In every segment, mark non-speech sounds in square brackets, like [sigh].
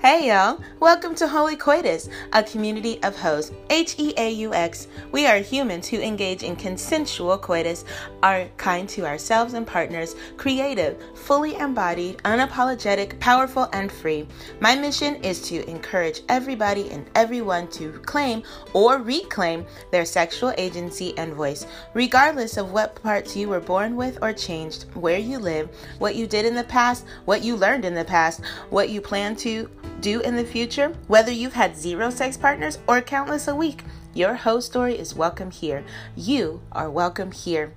Hey y'all, welcome to Heauxly Coitus, a community of hoes. H E A U X. We are humans who engage in consensual coitus, are kind to ourselves and partners, creative, fully embodied, unapologetic, powerful, and free. My mission is to encourage everybody and everyone to claim or reclaim their sexual agency and voice, regardless of what parts you were born with or changed, where you live, what you did in the past, what you learned in the past, what you plan to do in the future, whether you've had zero sex partners or countless a week. Your hoe story is welcome here. You are welcome here.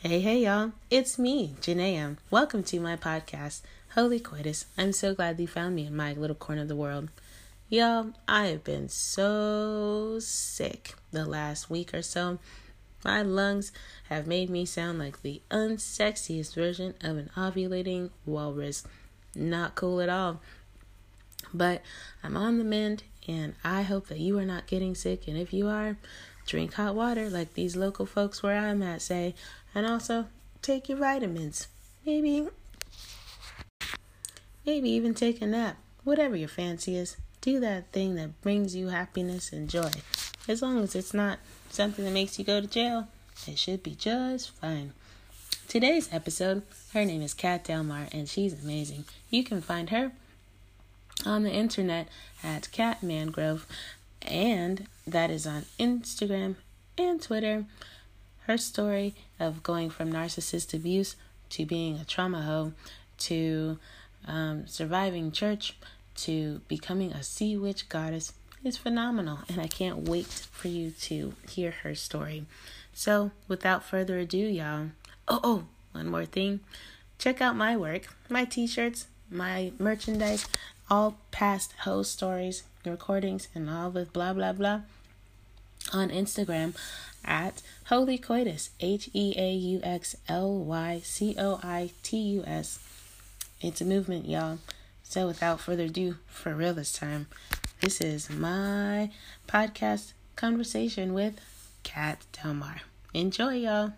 Hey, hey, y'all. It's me, Janaea. Welcome to my podcast, Heauxly Coitus. I'm so glad you found me in my little corner of the world. Y'all, I have been so sick the last week or so. My lungs have made me sound like the unsexiest version of an ovulating walrus. Not cool at all. But I'm on the mend, and I hope that you are not getting sick. And if you are, drink hot water like these local folks where I'm at say, and also take your vitamins. Maybe, maybe even take a nap. Whatever your fancy is, do that thing that brings you happiness and joy. As long as it's not something that makes you go to jail, it should be just fine. Today's episode, her name is Kat Delmar, and she's amazing. You can find her on the internet at Kat Mangrove, and that is on Instagram and Twitter. Her story of going from narcissist abuse to being a trauma hoe to um, surviving church to becoming a sea witch goddess is phenomenal, and I can't wait for you to hear her story. So, without further ado, y'all. Oh, oh, one more thing. Check out my work, my t shirts, my merchandise, all past host stories, recordings, and all with blah blah blah on Instagram at Heauxly Coitus, H E A U X L Y C O I T U S. It's a movement, y'all. So, without further ado, for real this time, this is my podcast conversation with Kat Delmar. Enjoy, y'all.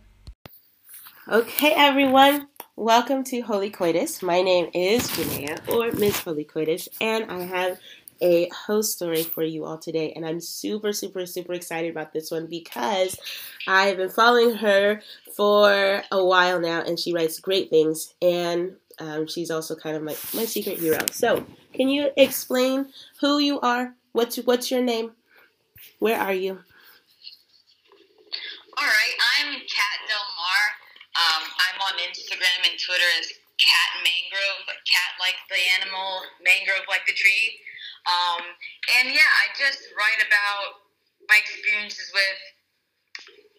Okay, everyone. Welcome to Heauxly Coitus. My name is Janaea, or Miss Heauxly Coitus, and I have a host story for you all today. And I'm super, super, super excited about this one because I've been following her for a while now, and she writes great things. And um, she's also kind of my, my secret hero. So, can you explain who you are? What's what's your name? Where are you? All right, I'm Kat Delmar. Um, I'm on Instagram and Twitter as Cat Mangrove, but cat like the animal, mangrove like the tree. Um, and yeah, I just write about my experiences with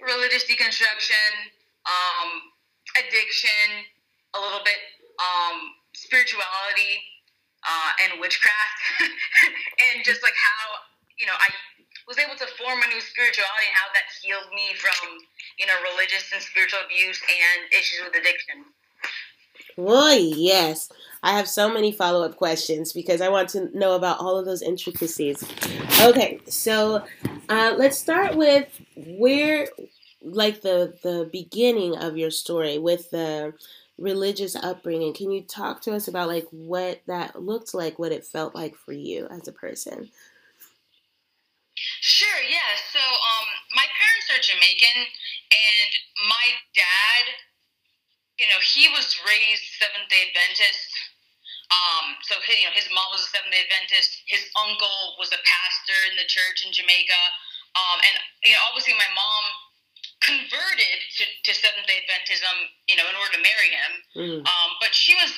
religious deconstruction, um, addiction, a little bit um, spirituality, uh, and witchcraft, [laughs] and just like how you know I was able to form a new spirituality and how that healed me from you know religious and spiritual abuse and issues with addiction. Oh yes, I have so many follow up questions because I want to know about all of those intricacies. Okay, so uh, let's start with where, like the the beginning of your story with the religious upbringing. Can you talk to us about like what that looked like, what it felt like for you as a person? Sure, yeah. So um my parents are Jamaican and my dad, you know, he was raised Seventh day Adventist. Um, so his, you know, his mom was a Seventh Day Adventist. His uncle was a pastor in the church in Jamaica. Um, and you know, obviously, my mom converted to, to Seventh Day Adventism, you know, in order to marry him. Mm. Um, but she was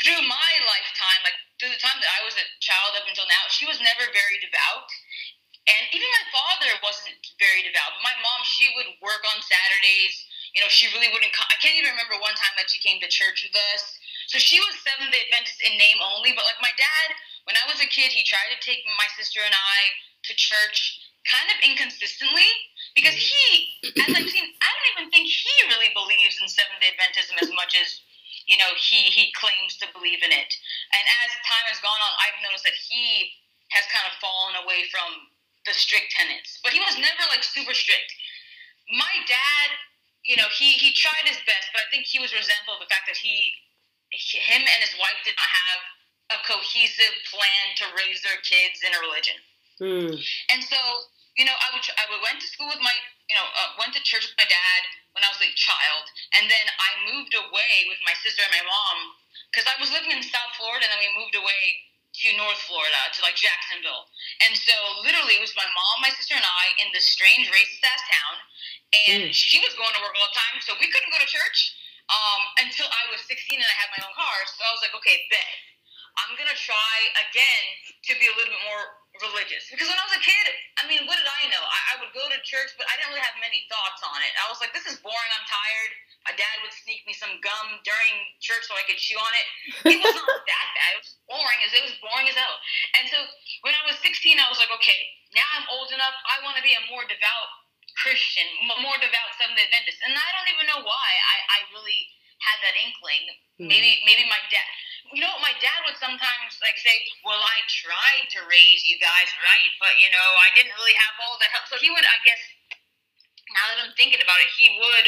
through my lifetime, like through the time that I was a child up until now, she was never very devout. And even my father wasn't very devout. But my mom, she would work on Saturdays. You know, she really wouldn't come. I can't even remember one time that she came to church with us. So she was Seventh day Adventist in name only. But like my dad, when I was a kid, he tried to take my sister and I to church kind of inconsistently because he, as I've seen, I don't even think he really believes in Seventh Day Adventism as much as you know he he claims to believe in it. And as time has gone on, I've noticed that he has kind of fallen away from the strict tenets, but he was never like super strict. My dad, you know, he he tried his best, but I think he was resentful of the fact that he, him and his wife did not have a cohesive plan to raise their kids in a religion. Mm. And so, you know, I would I would went to school with my, you know, uh, went to church with my dad when I was a child, and then I moved away with my sister and my mom because I was living in South Florida, and then we moved away to North Florida to like Jacksonville. And so, literally, it was my mom, my sister, and I in this strange racist ass town, and Mm. she was going to work all the time, so we couldn't go to church um, until I was 16 and I had my own car. So I was like, okay, bet. I'm gonna try again to be a little bit more religious because when I was a kid, I mean, what did I know? I, I would go to church, but I didn't really have many thoughts on it. I was like, this is boring. I'm tired. My dad would sneak me some gum during church so I could chew on it. It was not [laughs] that bad. It was boring as it was boring as hell. And so when I was 16, I was like, okay, now I'm old enough. I want to be a more devout Christian, m- more devout Seventh Adventist. And I don't even know why. I, I really had that inkling. Hmm. Maybe maybe my dad. You know, my dad would sometimes like say, "Well, I tried to raise you guys right, but you know, I didn't really have all the help." So he would, I guess, now that I'm thinking about it, he would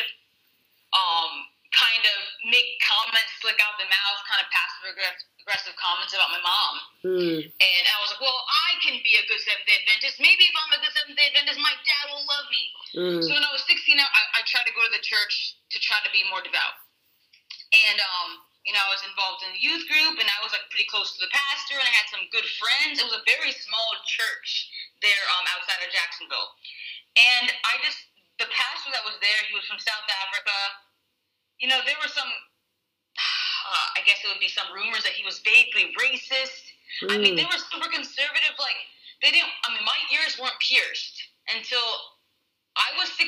um kind of make comments, slick out the mouth, kind of passive aggressive comments about my mom. Mm. And I was like, well, I can be a good Seventh day Adventist. Maybe if I'm a good Seventh day Adventist, my dad will love me. Mm. So when I was 16, I, I tried to go to the church to try to be more devout. And, um, you know, I was involved in the youth group, and I was like pretty close to the pastor, and I had some good friends. It was a very small church there um, outside of Jacksonville. And I just, the pastor that was there, he was from South Africa. You know, there were some, [sighs] uh, I guess it would be some rumors that he was vaguely racist. I mean, Mm. they were super conservative. Like, they didn't, I mean, my ears weren't pierced until I was 16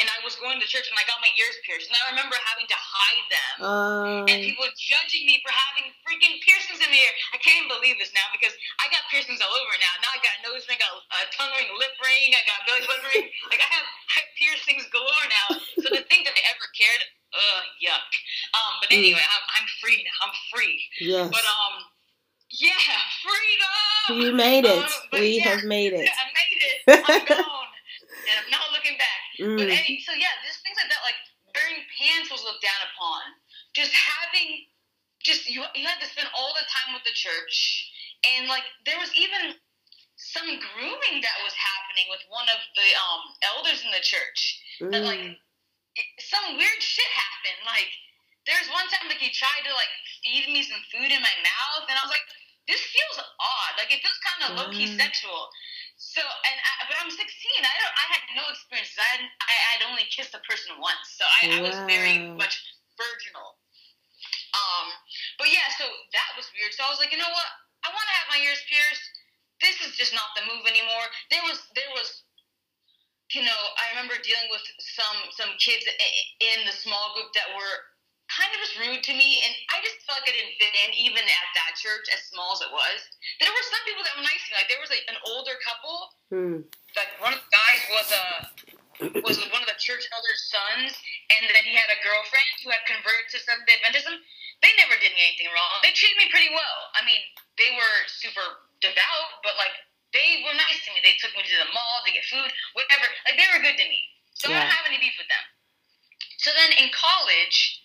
and I was going to church and I got my ears pierced. And I remember having to hide them. Um, and people judging me for having freaking piercings in my ear. I can't even believe this now because I got piercings all over now. Now I got a nose ring, I got a tongue ring, lip ring, I got belly button ring. [laughs] Like I have, I have piercings galore now. So to think that they ever cared, ugh, yuck. Um, but Mm. anyway, I'm, I'm free now. I'm free. yes. But um, yeah, [laughs] freedom. you made it. Um, we yeah, have made it. [laughs] I made it. I'm gone, and I'm not looking back. But Mm. any, so yeah, just things like that, like wearing pants was looked down upon. Just having, just you, you had to spend all the time with the church, and like there was even some grooming that was happening with one of the um elders in the church. That like Mm. it, some weird shit happened. Like there's one time like he tried to like feed me some food in my mouth, and I was like, this feels odd. Like it feels kind of low key Mm. sexual. So and I, but I'm 16. I don't. I had no experiences. I had I had only kissed a person once, so I, I was very much virginal. Um, but yeah, so that was weird. So I was like, you know what? I want to have my ears pierced. This is just not the move anymore. There was there was you know, I remember dealing with some some kids in the small group that were kind of just rude to me, and I just felt like I didn't fit in, even at that church, as small as it was. There were some people that were nice to me. Like there was like an older couple. Mm. Like one of the guys was a was one of the church elders' sons, and then he had a girlfriend who had converted to Seventh Day Adventism. They never did me anything wrong. They treated me pretty well. I mean, they were super devout, but like they were nice to me. They took me to the mall to get food, whatever. Like they were good to me. So I don't have any beef with them. So then in college,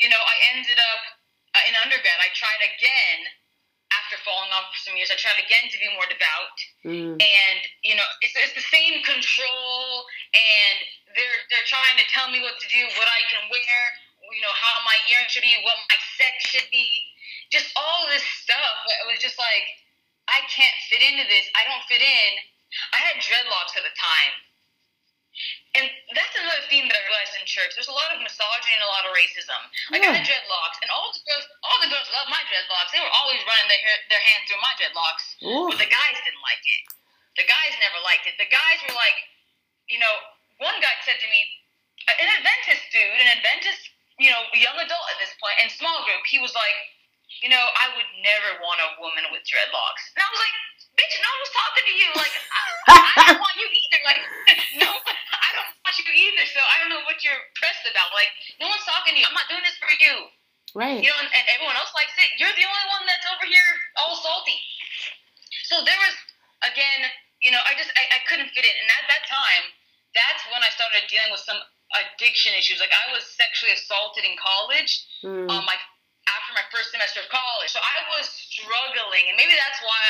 you know, I ended up uh, in undergrad. I tried again after falling off for some years. I tried again to be more devout Mm. and you know it's, it's the same control and they're they're trying to tell me what to do what i can wear you know how my earring should be what my sex should be just all this stuff it was just like i can't fit into this i don't fit in i had dreadlocks at the time and that's another theme that I realized in church. There's a lot of misogyny and a lot of racism. Like I had dreadlocks, and all the girls, all the girls loved my dreadlocks. They were always running their hair, their hands through my dreadlocks. Ooh. But the guys didn't like it. The guys never liked it. The guys were like, you know, one guy said to me, an Adventist dude, an Adventist, you know, young adult at this point, and small group, he was like, you know, I would never want a woman with dreadlocks. And I was like, bitch, no one was talking to you. Like, I, [laughs] I don't want you either. Like, [laughs] no, I don't want you either. So I don't know what you're pressed about. Like, no one's talking to you. I'm not doing this for you. Right. You know, and, and everyone else likes it. You're the only one that's over here all salty. So there was, again, you know, I just, I, I couldn't fit in. And at that time, that's when I started dealing with some addiction issues. Like I was sexually assaulted in college. Mm. Um, my after my first semester of college, so I was struggling, and maybe that's why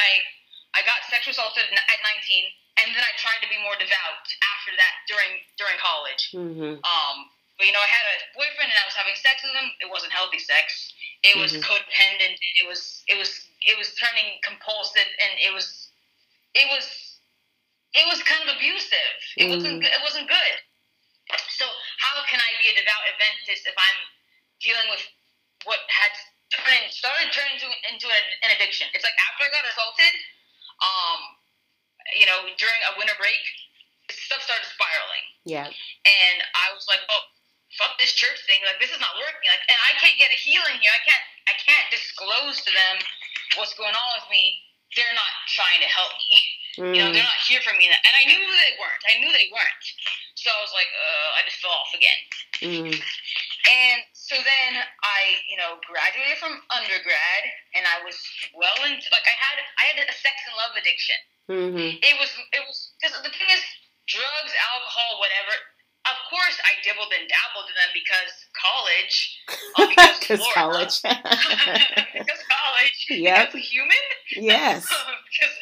I got sexually assaulted at 19, and then I tried to be more devout after that during during college. Mm-hmm. Um, but you know, I had a boyfriend, and I was having sex with him. It wasn't healthy sex. It was Mhm. codependent. It was it was it was turning compulsive, and it was it was it was kind of abusive. It wasn't Mhm. good- it wasn't good. So how can I be a devout Adventist if I'm dealing with what had turned started turning into into an, an addiction? It's like after I got assaulted, um, you know, during a winter break, stuff started spiraling Yeah. and I was like, "Oh, fuck this church thing! Like, this is not working. Like, and I can't get a healing here. I can't, I can't disclose to them what's going on with me. They're not trying to help me. You know, Mm. they're not here for me. And I knew they weren't. I knew they weren't. So I was like, uh, I just fell off again. Mm. And so then I, you know, graduated from undergrad, and I was well into like I had, I had a sex and love addiction Mm-hmm. it was it was because the thing is drugs alcohol whatever of course i dibbled and dabbled in them because college oh, [laughs] because Because college. [laughs] because college [laughs] because human yes. because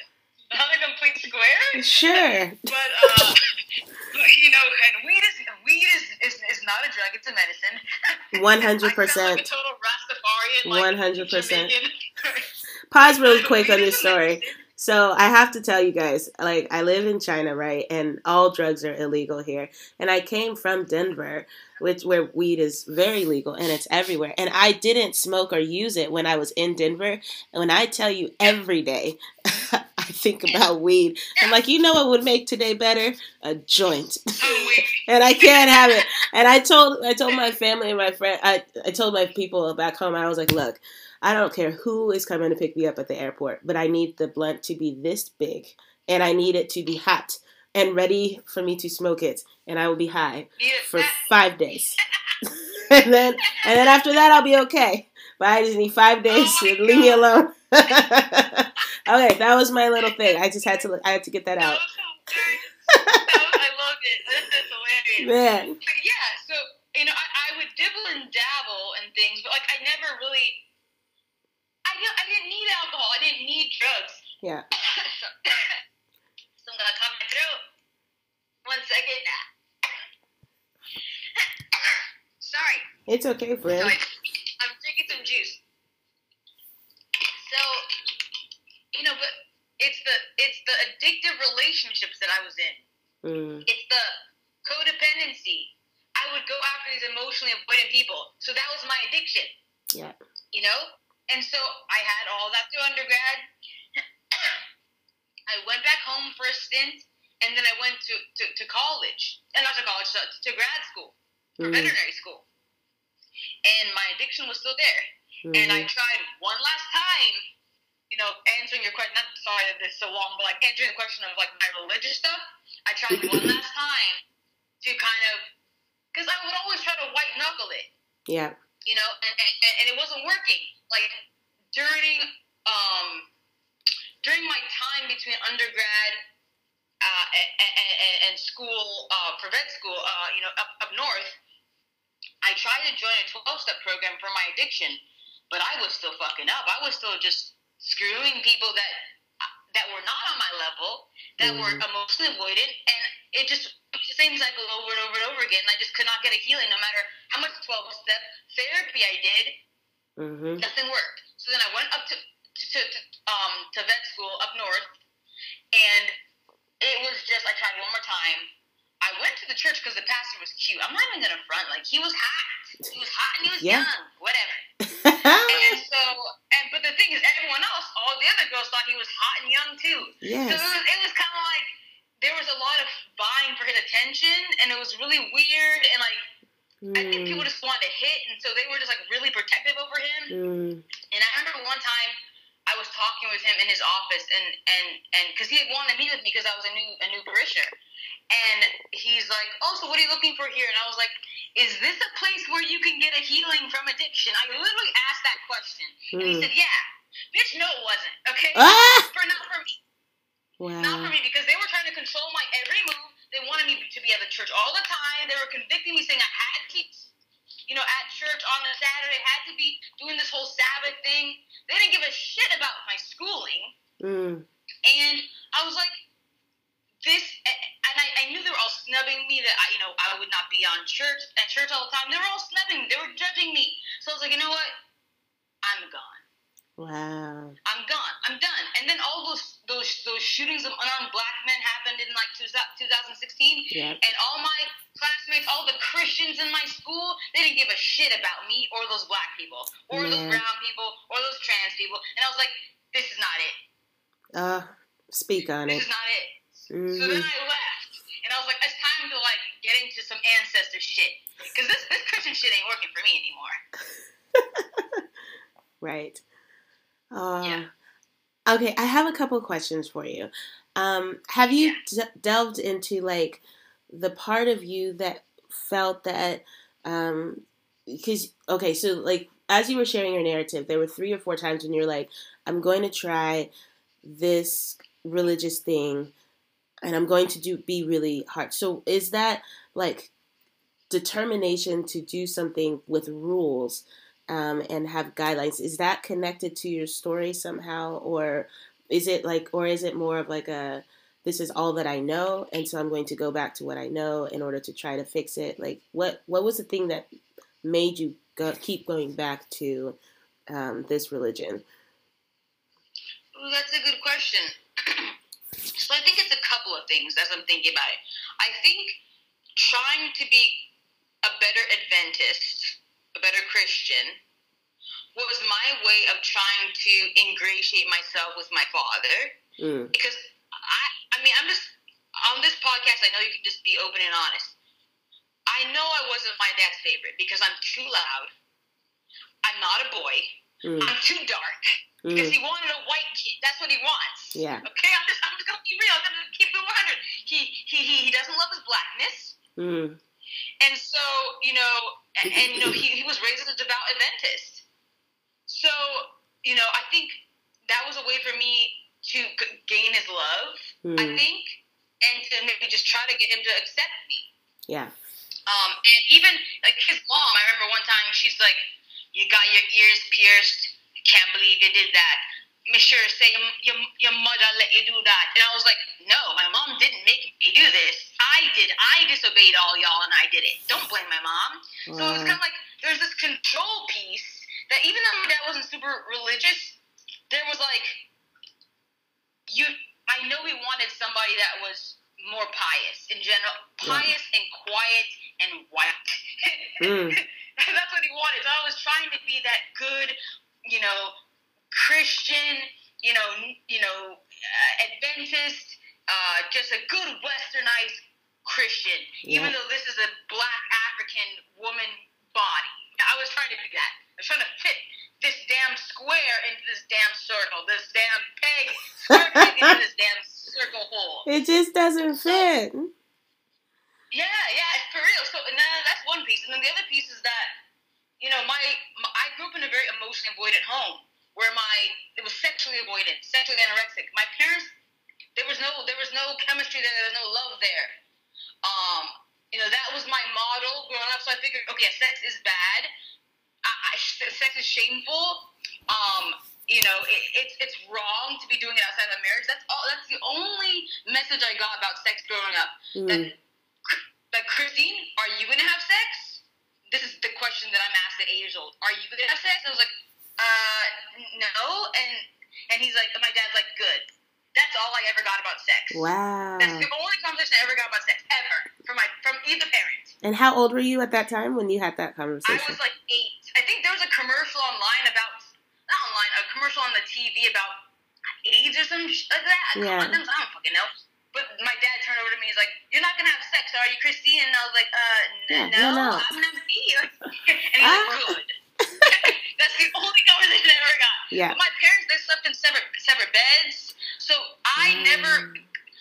not a complete square Sure. but uh you know and weed is weed is, is, is not a drug it's a medicine [laughs] One hundred I sound like a percent. total Rastafarian like One hundred percent. Pause really [laughs] quick on this story. So I have to tell you guys, like I live in China, right? And all drugs are illegal here. And I came from Denver, which where weed is very legal and it's everywhere. And I didn't smoke or use it when I was in Denver. And when I tell you every day [laughs] think about weed, I'm like, you know what would make today better? A joint. Oh, [laughs] and I can't have it. And I told I told my family and my friend I, I told my people back home, I was like, look, I don't care who is coming to pick me up at the airport, but I need the blunt to be this big and I need it to be hot and ready for me to smoke it. And I will be high for five days. [laughs] and then and then after that I'll be okay. But I just need five days Oh to leave me alone. [laughs] okay, that was my little thing. I just had to I had to get that out. was hilarious. That was- I loved it. That's hilarious. Man. But yeah, so you know, I, I would dibble and dabble and things, but like I never really, I didn't, I didn't need alcohol. I didn't need drugs. Yeah. [laughs] so, [laughs] so I'm gonna cut my throat. One second. [laughs] Sorry. It's okay, friend. Sorry. I'm drinking some juice. So, you know, but it's the it's the addictive relationships that I was in. Mm, It's the codependency. I would go after these emotionally avoidant people. So that was my addiction. yeah. You know? And so I had all that through undergrad. [clears throat] I went back home for a stint, and then I went to, to, to college. And not to college, to, to grad school, for Mm, veterinary school. And my addiction was still there. And I mhm. tried one last time, you know, answering your question. Not sorry that this is so long, but like answering the question of like my religious stuff. I tried [clears throat] one last time to kind of, because I would always try to white knuckle it, Yeah. you know, and, and, and it wasn't working. Like during um during my time between undergrad uh, and, and, and school uh, for vet school, uh, you know, up, up north, I tried to join a 12 step program for my addiction, but I was still fucking up. I was still just screwing people that that were not on my level, that were Mhm. emotionally avoidant, and it just it was the same cycle over and over and over again. I just could not get a healing, no matter how much 12 step therapy I did Mm-hmm. nothing worked. So then I went up to to, to, to um to vet school up north, and it was just I tried one more time. I went to the church because the pastor was cute. I'm not even gonna front. Like he was hot. He was hot and he was Yeah. young. Whatever. [laughs] And so, and but the thing is, everyone else, all the other girls thought he was hot and young too. So it was, it was kind of like there was a lot of vying for his attention, and it was really weird. And like I think people Mm, just wanted to hit, and so they were just like really protective over him. mm, And I remember one time I was talking with him in his office, and and and because he had wanted to meet with me because I was a new a new parishioner, and he's like, "Oh, so what are you looking for here?" And I was like, "Is this a place where you can get a healing from addiction?" I literally asked that question, and he mm. said, "Yeah." Bitch, no, it wasn't. Okay, Ah! for not for me, not for me, because they were trying to control my every move, They wanted me to be at the church all the time. They were convicting me, saying I had to, you know, at church on a Saturday, had to be doing this whole Sabbath thing. They didn't give a shit about my schooling. Mm. And I was like, this, I, I knew they were all snubbing me that I, you know, I would not be on church at church all the time. They were all snubbing me. They were judging me. So I was like, you know what? I'm gone. Wow. I'm gone. I'm done. And then all those those those shootings of unarmed black men happened in like 2016. Yeah. And all my classmates, all the Christians in my school, they didn't give a shit about me or those black people or those brown people or those trans people. And I was like, this is not it. Uh, speak on This it. is not it. So hmm then I left, and I was like, it's time to like get into some ancestor shit because this this Christian shit ain't working for me anymore. [laughs] Right. Uh, Yeah. Okay, I have a couple questions for you. Um, have you d- delved into like the part of you that felt that um because okay, so like as you were sharing your narrative, there were three or four times when you're like, I'm going to try this religious thing and I'm going to do be really hard. So is that like determination to do something with rules um, and have guidelines? Is that connected to your story somehow, or is it like, or is it more of like a this is all that I know, and so I'm going to go back to what I know in order to try to fix it? Like, what what was the thing that made you go, keep going back to um, this religion? Ooh, that's a good question. [clears throat] so I think it's a couple of things as I'm thinking about it. I think trying to be a better Adventist, a better Christian, was my way of trying to ingratiate myself with my father. Mm, Because I, I mean, I'm just on this podcast. I know you can just be open and honest. I know I wasn't my dad's favorite because I'm too loud. I'm not a boy. Mm, I'm too dark because mm, he wanted a white kid. That's what he wants. yeah. Okay, [laughs] I'm just, I'm just gonna be real. I'm gonna keep it 100. He, he, he, he doesn't love his blackness, Mm, and so you know, and, and you know, he, he was raised as a devout Adventist. So you know, I think that was a way for me to g- gain his love. I mm, think, and to maybe just try to get him to accept me. yeah. Um, and even like his mom, I remember one time she's like, "You got your ears pierced. Can't believe you did that." Monsieur, say your, your, your mother let you do that, and I was like, "No, my mom didn't make me do this. I did. I disobeyed all y'all, and I did it. Don't blame my mom." So it was kind of like there's this control piece that even though my dad wasn't super religious, there was like you. I know he wanted somebody that was more pious in general, Yeah. pious and quiet and white. [laughs] Mm. [laughs] That's what he wanted. So I was trying to be that good, you know, Christian, you know, you know, uh, Adventist, uh, just a good Westernized Christian, even though this is a black African woman body. I was trying to do that. I was trying to fit this damn square into this damn circle, this damn peg, square peg into this [laughs] damn circle hole. It just doesn't fit. Yeah, yeah, for real. So then that's one piece, and then the other piece is that, you know, my, my I grew up in a very emotionally avoidant home where my it was sexually avoidant, sexually anorexic. My parents, there was no there was no chemistry there, there was no love there. Um, you know, that was my model growing up. So I figured, okay, sex is bad. I, I, sex is shameful. Um, you know, it, it's it's wrong to be doing it outside of marriage. That's all. That's the only message I got about sex growing up Mm, that Christine, are you gonna have sex? This is the question that I'm asked at eight years old. Are you gonna have sex? I was like, uh, no. And and he's like, my dad's like, good. That's all I ever got about sex. wow. That's the only conversation I ever got about sex ever from my from either parent. And how old were you at that time when you had that conversation? I was like eight. I think there was a commercial online about not online, a commercial on the TV about AIDS or some sh- like that. Yeah. Condoms, I don't fucking know. But my dad turned over to me. He's like, "You're not gonna have sex, are you, Christine?" And I was like, "Uh, Yeah, n- no, no, no. I'm gonna be." [laughs] and he's Ah. like, "Good." [laughs] That's the only conversation I ever got. yeah. But my parents, they slept in separate separate beds, so I Mm. never.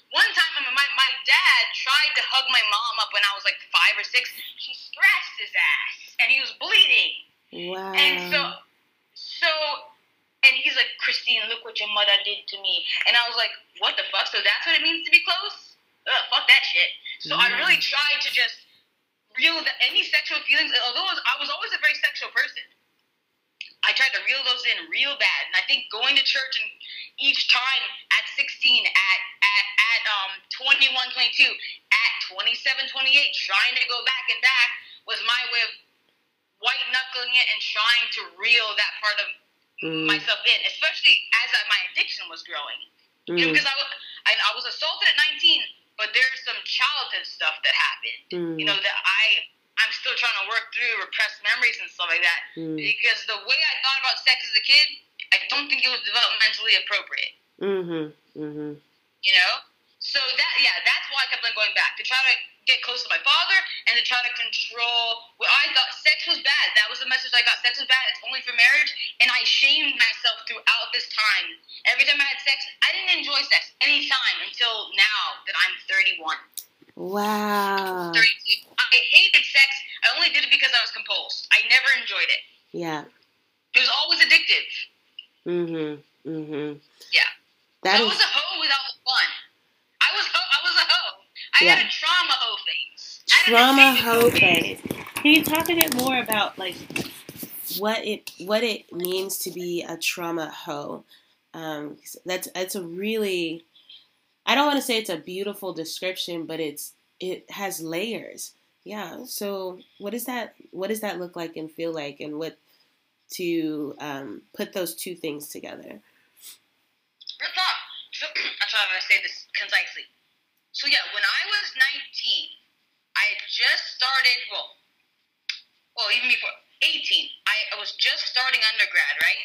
One time, mean, my my dad tried to hug my mom up when I was like five or six. She scratched his ass, and he was bleeding. Wow. And so, so, and he's like, Christine, look what your mother did to me. And I was like, what the fuck? So that's what it means to be close? ugh, fuck that shit. So I really tried to just reel the, any sexual feelings. Although I was always a very sexual person, I tried to reel those in real bad. And I think going to church and each time at 16, at at at um 21, 22, at 27, 28, trying to go back and back was my way of white knuckling it and trying to reel that part of mm. myself in, especially as I, my addiction was growing. Mm. You know, because I, I I was assaulted at 19, but there's some childhood stuff that happened. Mm. You know that I I'm still trying to work through repressed memories and stuff like that. Mm. Because the way I thought about sex as a kid, I don't think it was developmentally appropriate. Mm-hmm. Mm-hmm. You know? So that yeah, that's why I kept on going back to try to get close to my father and to try to control what I thought sex was bad. That was the message I got. Sex was bad. It's only for marriage. And I shamed myself throughout this time. Every time I had sex, I didn't enjoy sex any time until now that I'm 31. Wow. 32. I hated sex. I only did it because I was compulsed. I never enjoyed it. Yeah. It was always addictive. Mm-hmm. Mm-hmm. Yeah. That I is... was a hoe without the fun. I was ho- I was a hoe. I yeah. had a trauma hoe phase. Trauma hoe phase. Can you talk a bit more about like what it what it means to be a trauma hoe? Um, that's that's a really I don't want to say it's a beautiful description, but it's it has layers. Yeah. So what does that what does that look like and feel like, and what to um, put those two things together? Real talk. So, I'm trying to say this concisely. So yeah, when I was 19, I had just started. Well, well, even before 18, I, I was just starting undergrad, right?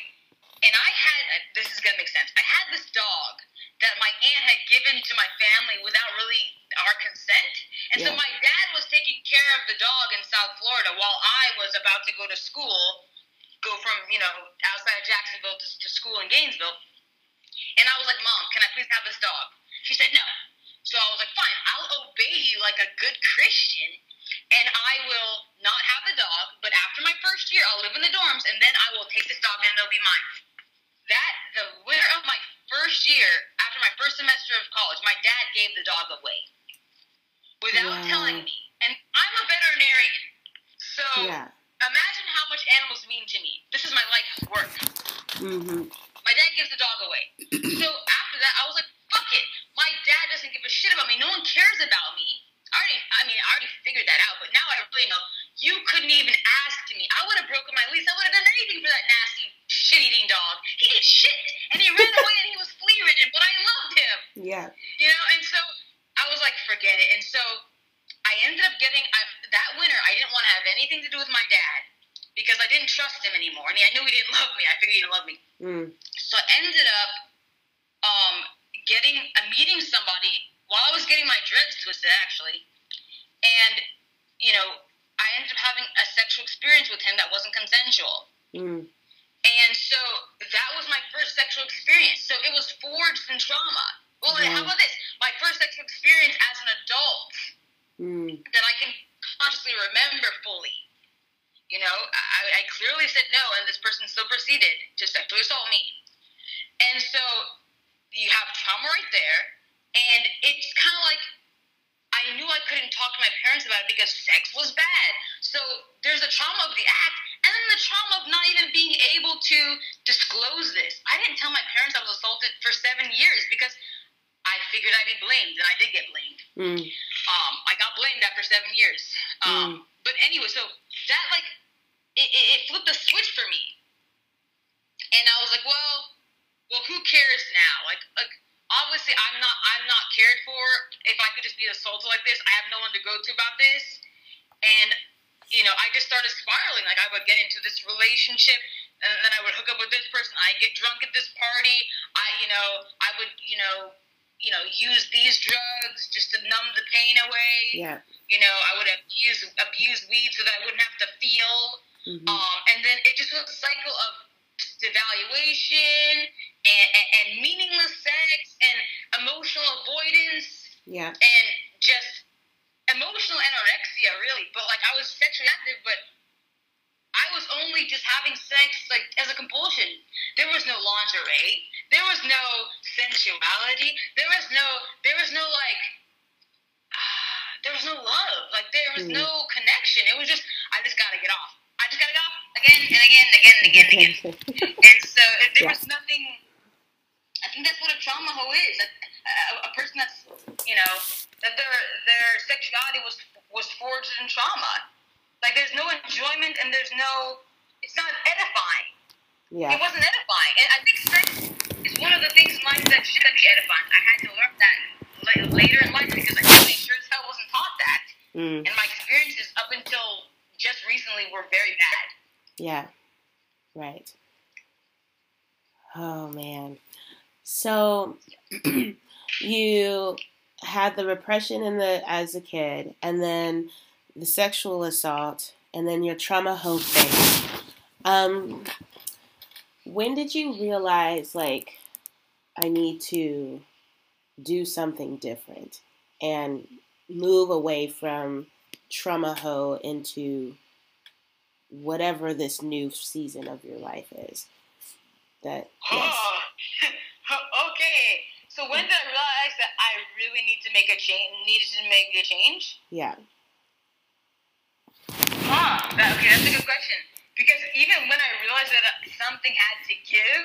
And I had uh, this is gonna make sense. I had this dog that my aunt had given to my family without really our consent, and yeah. so my dad was taking care of the dog in South Florida while I was about to go to school, go from you know outside of Jacksonville to, to school in Gainesville. And I was like, Mom, can I please have this dog? She said no. So I was like, fine, I'll obey you like a good Christian, and I will not have the dog. But after my first year, I'll live in the dorms, and then I will take this dog and it'll be mine. That the winter of my first year, after my first semester of college, my dad gave the dog away without wow. telling me. And I'm a veterinarian, so yeah. imagine how much animals mean to me. This is my life's work. Mm-hmm. My dad gives the dog away. [clears throat] so after that, I was like, fuck it. My dad doesn't give a shit about me. No one cares about me. I already, I mean, I already figured that out, but now I really know. You couldn't even ask me. I would have broken my lease. I would have done anything for that nasty, shit-eating dog. He ate shit, and he ran away, and he was flea-ridden, but I loved him. Yeah. You know, and so I was like, forget it. And so I ended up getting I, that winter. I didn't want to have anything to do with my dad because I didn't trust him anymore, and I knew he didn't love me. I figured he didn't love me. Mm. So I ended up um, getting a meeting somebody while I was getting my dreads twisted, actually, and you know, I ended up having a sexual experience with him that wasn't consensual. Mm. And so that was my first sexual experience. So it was forged in trauma. Well, yeah. how about this? My first sexual experience as an adult mm. that I can consciously remember fully. You know, I, I clearly said no, and this person still proceeded to sexually assault me. And so you have trauma right there, and it's kind of like I knew I couldn't talk to my parents about it because sex was bad. So there's the trauma of the act, and then the trauma of not even being able to disclose this. I didn't tell my parents I was assaulted for seven years because I figured I'd be blamed, and I did get blamed. Mm. Um, I got blamed after seven years. Um, mm. But anyway, so that like it, it, it flipped a switch for me, and I was like, well well, who cares now? Like, like obviously, I'm not, I'm not cared for. If I could just be assaulted like this, I have no one to go to about this. And you know, I just started spiraling. Like, I would get into this relationship, and then I would hook up with this person. I get drunk at this party. I, you know, I would, you know, you know, use these drugs just to numb the pain away. Yeah. You know, I would abuse abuse weed so that I wouldn't have to feel. Mm-hmm. Um, and then it just was a cycle of devaluation and, and, and meaningless sex and emotional avoidance. Yeah. And just emotional anorexia, really. But like I was sexually active, but I was only just having sex like as a compulsion. There was no lingerie. There was no sensuality. There was no. There was no like [sighs] there was no love. Like there was Mm. no connection. It was just I just gotta get off. I just gotta get off again and again and again and again and again. [laughs] and so there Yeah. was nothing. I think that's what a trauma hoe is. A, a, a person that's you know that their their sexuality was was forged in trauma. Like there's no enjoyment and there's no. It's not edifying. yeah. It wasn't edifying. And I think sex is one of the things in life that should be edifying. I had to learn that later in life because I really sure as hell wasn't taught that. Mm, And my experiences up until just recently were very bad. Yeah. Right. Oh man. So [clears throat] you had the repression in the as a kid, and then the sexual assault, and then your trauma hope phase. Um, when did you realize like I need to do something different and move away from trauma hoe into whatever this new season of your life is? That yes. Oh, [laughs] okay. So when did I realize that I really need to make a change? Needed to make a change? Yeah. Huh. That, okay, that's a good question. Because even when I realized that uh, something had to give,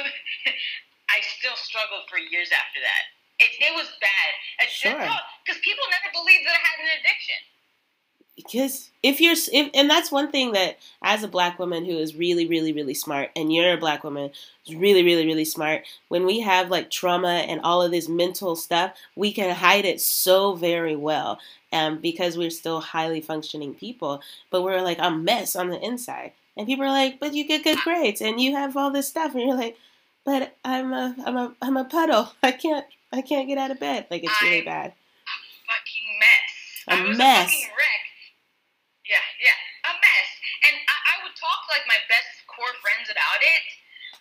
[laughs] I still struggled for years after that. It, it was bad. Sure. Because people never believed that I had an addiction. Because if you're if, and that's one thing that as a black woman who is really really really smart and you're a black woman who's really really really smart when we have like trauma and all of this mental stuff we can hide it so very well um, because we're still highly functioning people but we're like a mess on the inside and people are like but you get good grades and you have all this stuff and you're like but i'm a i'm a i'm a puddle i can't i can't get out of bed like it's really bad Fucking mess. A was mess. a fucking wreck. Yeah, yeah, a mess. And I, I would talk to like my best core friends about it.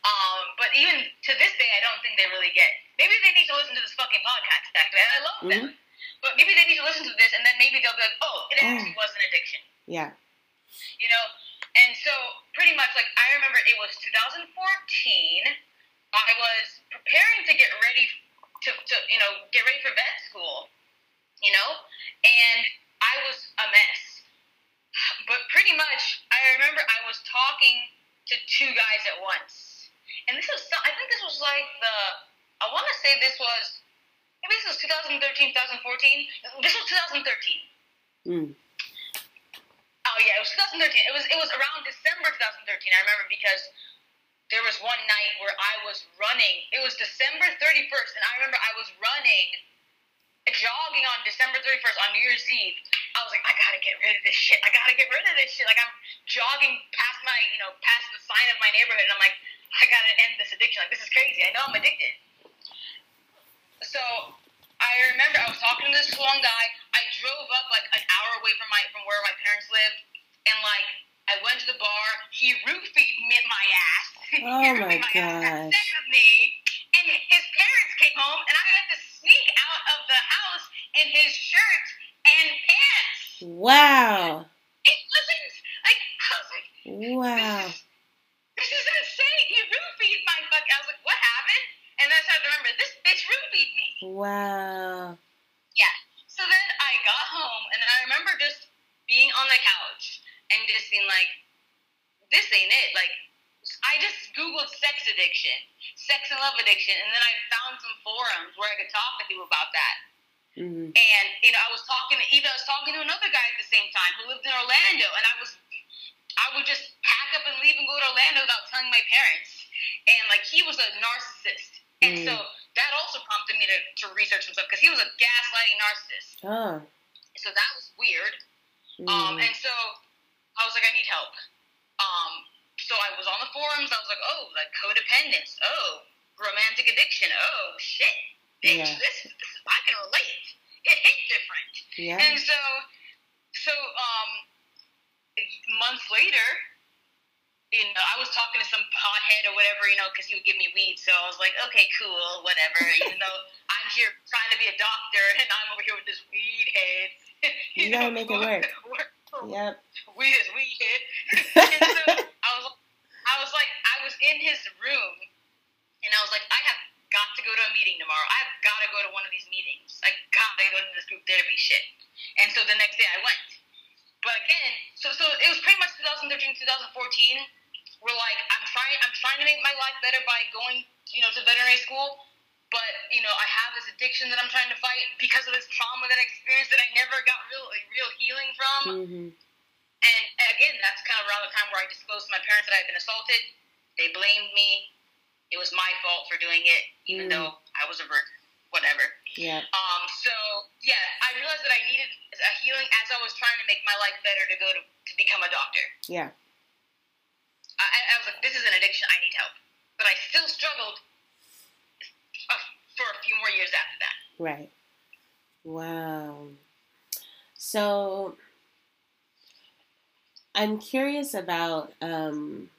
Um, but even to this day, I don't think they really get. Maybe they need to listen to this fucking podcast. Actually, I love them. But maybe they need to listen to this, and then maybe they'll be like, "Oh, it actually was an addiction." yeah you know. And so pretty much like I remember it was 2014. I was preparing to get ready to, to you know get ready for vet school, you know, and I was a mess. But pretty much I remember I was talking to two guys at once, and this was I think this was like the I want to say this was maybe this was 2013 2014 this was 2013 mm. Oh yeah, it was 2013. It was it was around December 2013. I remember because there was one night where I was running. It was December 31st, and I remember I was running, jogging on December 31st on New Year's Eve. I was like, I gotta get rid of this shit. I gotta get rid of this shit. Like I'm jogging past my, you know, past the sign of my neighborhood, and I'm like, I gotta end this addiction. Like this is crazy. I know I'm addicted. So I remember I was talking to this one guy. I drove up like an hour away from my from where my parents lived, and like I went to the bar. He roofied me in my ass. [laughs] Oh my ass, gosh. with me, and his parents came home, and I had to sneak out of the house in his shirt and pants. Wow. It wasn't like I was like, Wow. this is insane. He roofied my fuck. I was like, what happened? And then I started to remember this bitch roofied me. Wow. Yeah. So then I got home, and I remember just being on the couch and just being like, this ain't it. Like, I just Googled sex addiction, sex and love addiction, and then I found some forums where I could talk to people about that. Mm. And, you know, I was talking to, even I was talking to another guy at the same time who lived in Orlando, and I was, I would just pack up and leave and go to Orlando without telling my parents. And, like, he was a narcissist. And Mm. so that also prompted me to, to research stuff because he was a gaslighting narcissist. Oh. So that was weird. Um, Mm. and so I was like, I need help. Um, so I was on the forums. I was like, oh, like codependence. Oh, romantic addiction. Oh, shit. Bitch, Yeah. this, [laughs] this, I can relate. It hit different. Yeah. And so, so, um, months later, you know, I was talking to some pothead or whatever, you know, because he would give me weed. So I was like, okay, cool, whatever. [laughs] Even though I'm here trying to be a doctor and I'm over here with this weed head. [laughs] You gotta make it work. work. Yep. Weed is weed head. and so I was, I was like, I was in his room, and I was like, I have got to go to a meeting tomorrow. I've got to go to one of these meetings. I got to go to this group therapy shit. And so the next day I went. But again, so so it was pretty much 2013, 2014. We're like, I'm trying, I'm trying to make my life better by going, you know, to veterinary school. But you know, I have this addiction that I'm trying to fight because of this trauma that I experienced that I never got real, like, real healing from. Mm-hmm. And again, that's kind of around the time where I disclosed to my parents that I had been assaulted. They blamed me. It was my fault for doing it, even Mm. though I was a virgin. Whatever. Yeah. Um. So yeah, I realized that I needed a healing as I was trying to make my life better to go to to become a doctor. Yeah. I, I was like, this is an addiction. I need help. But I still struggled uh, for a few more years after that. Right. Wow. So I'm curious about um,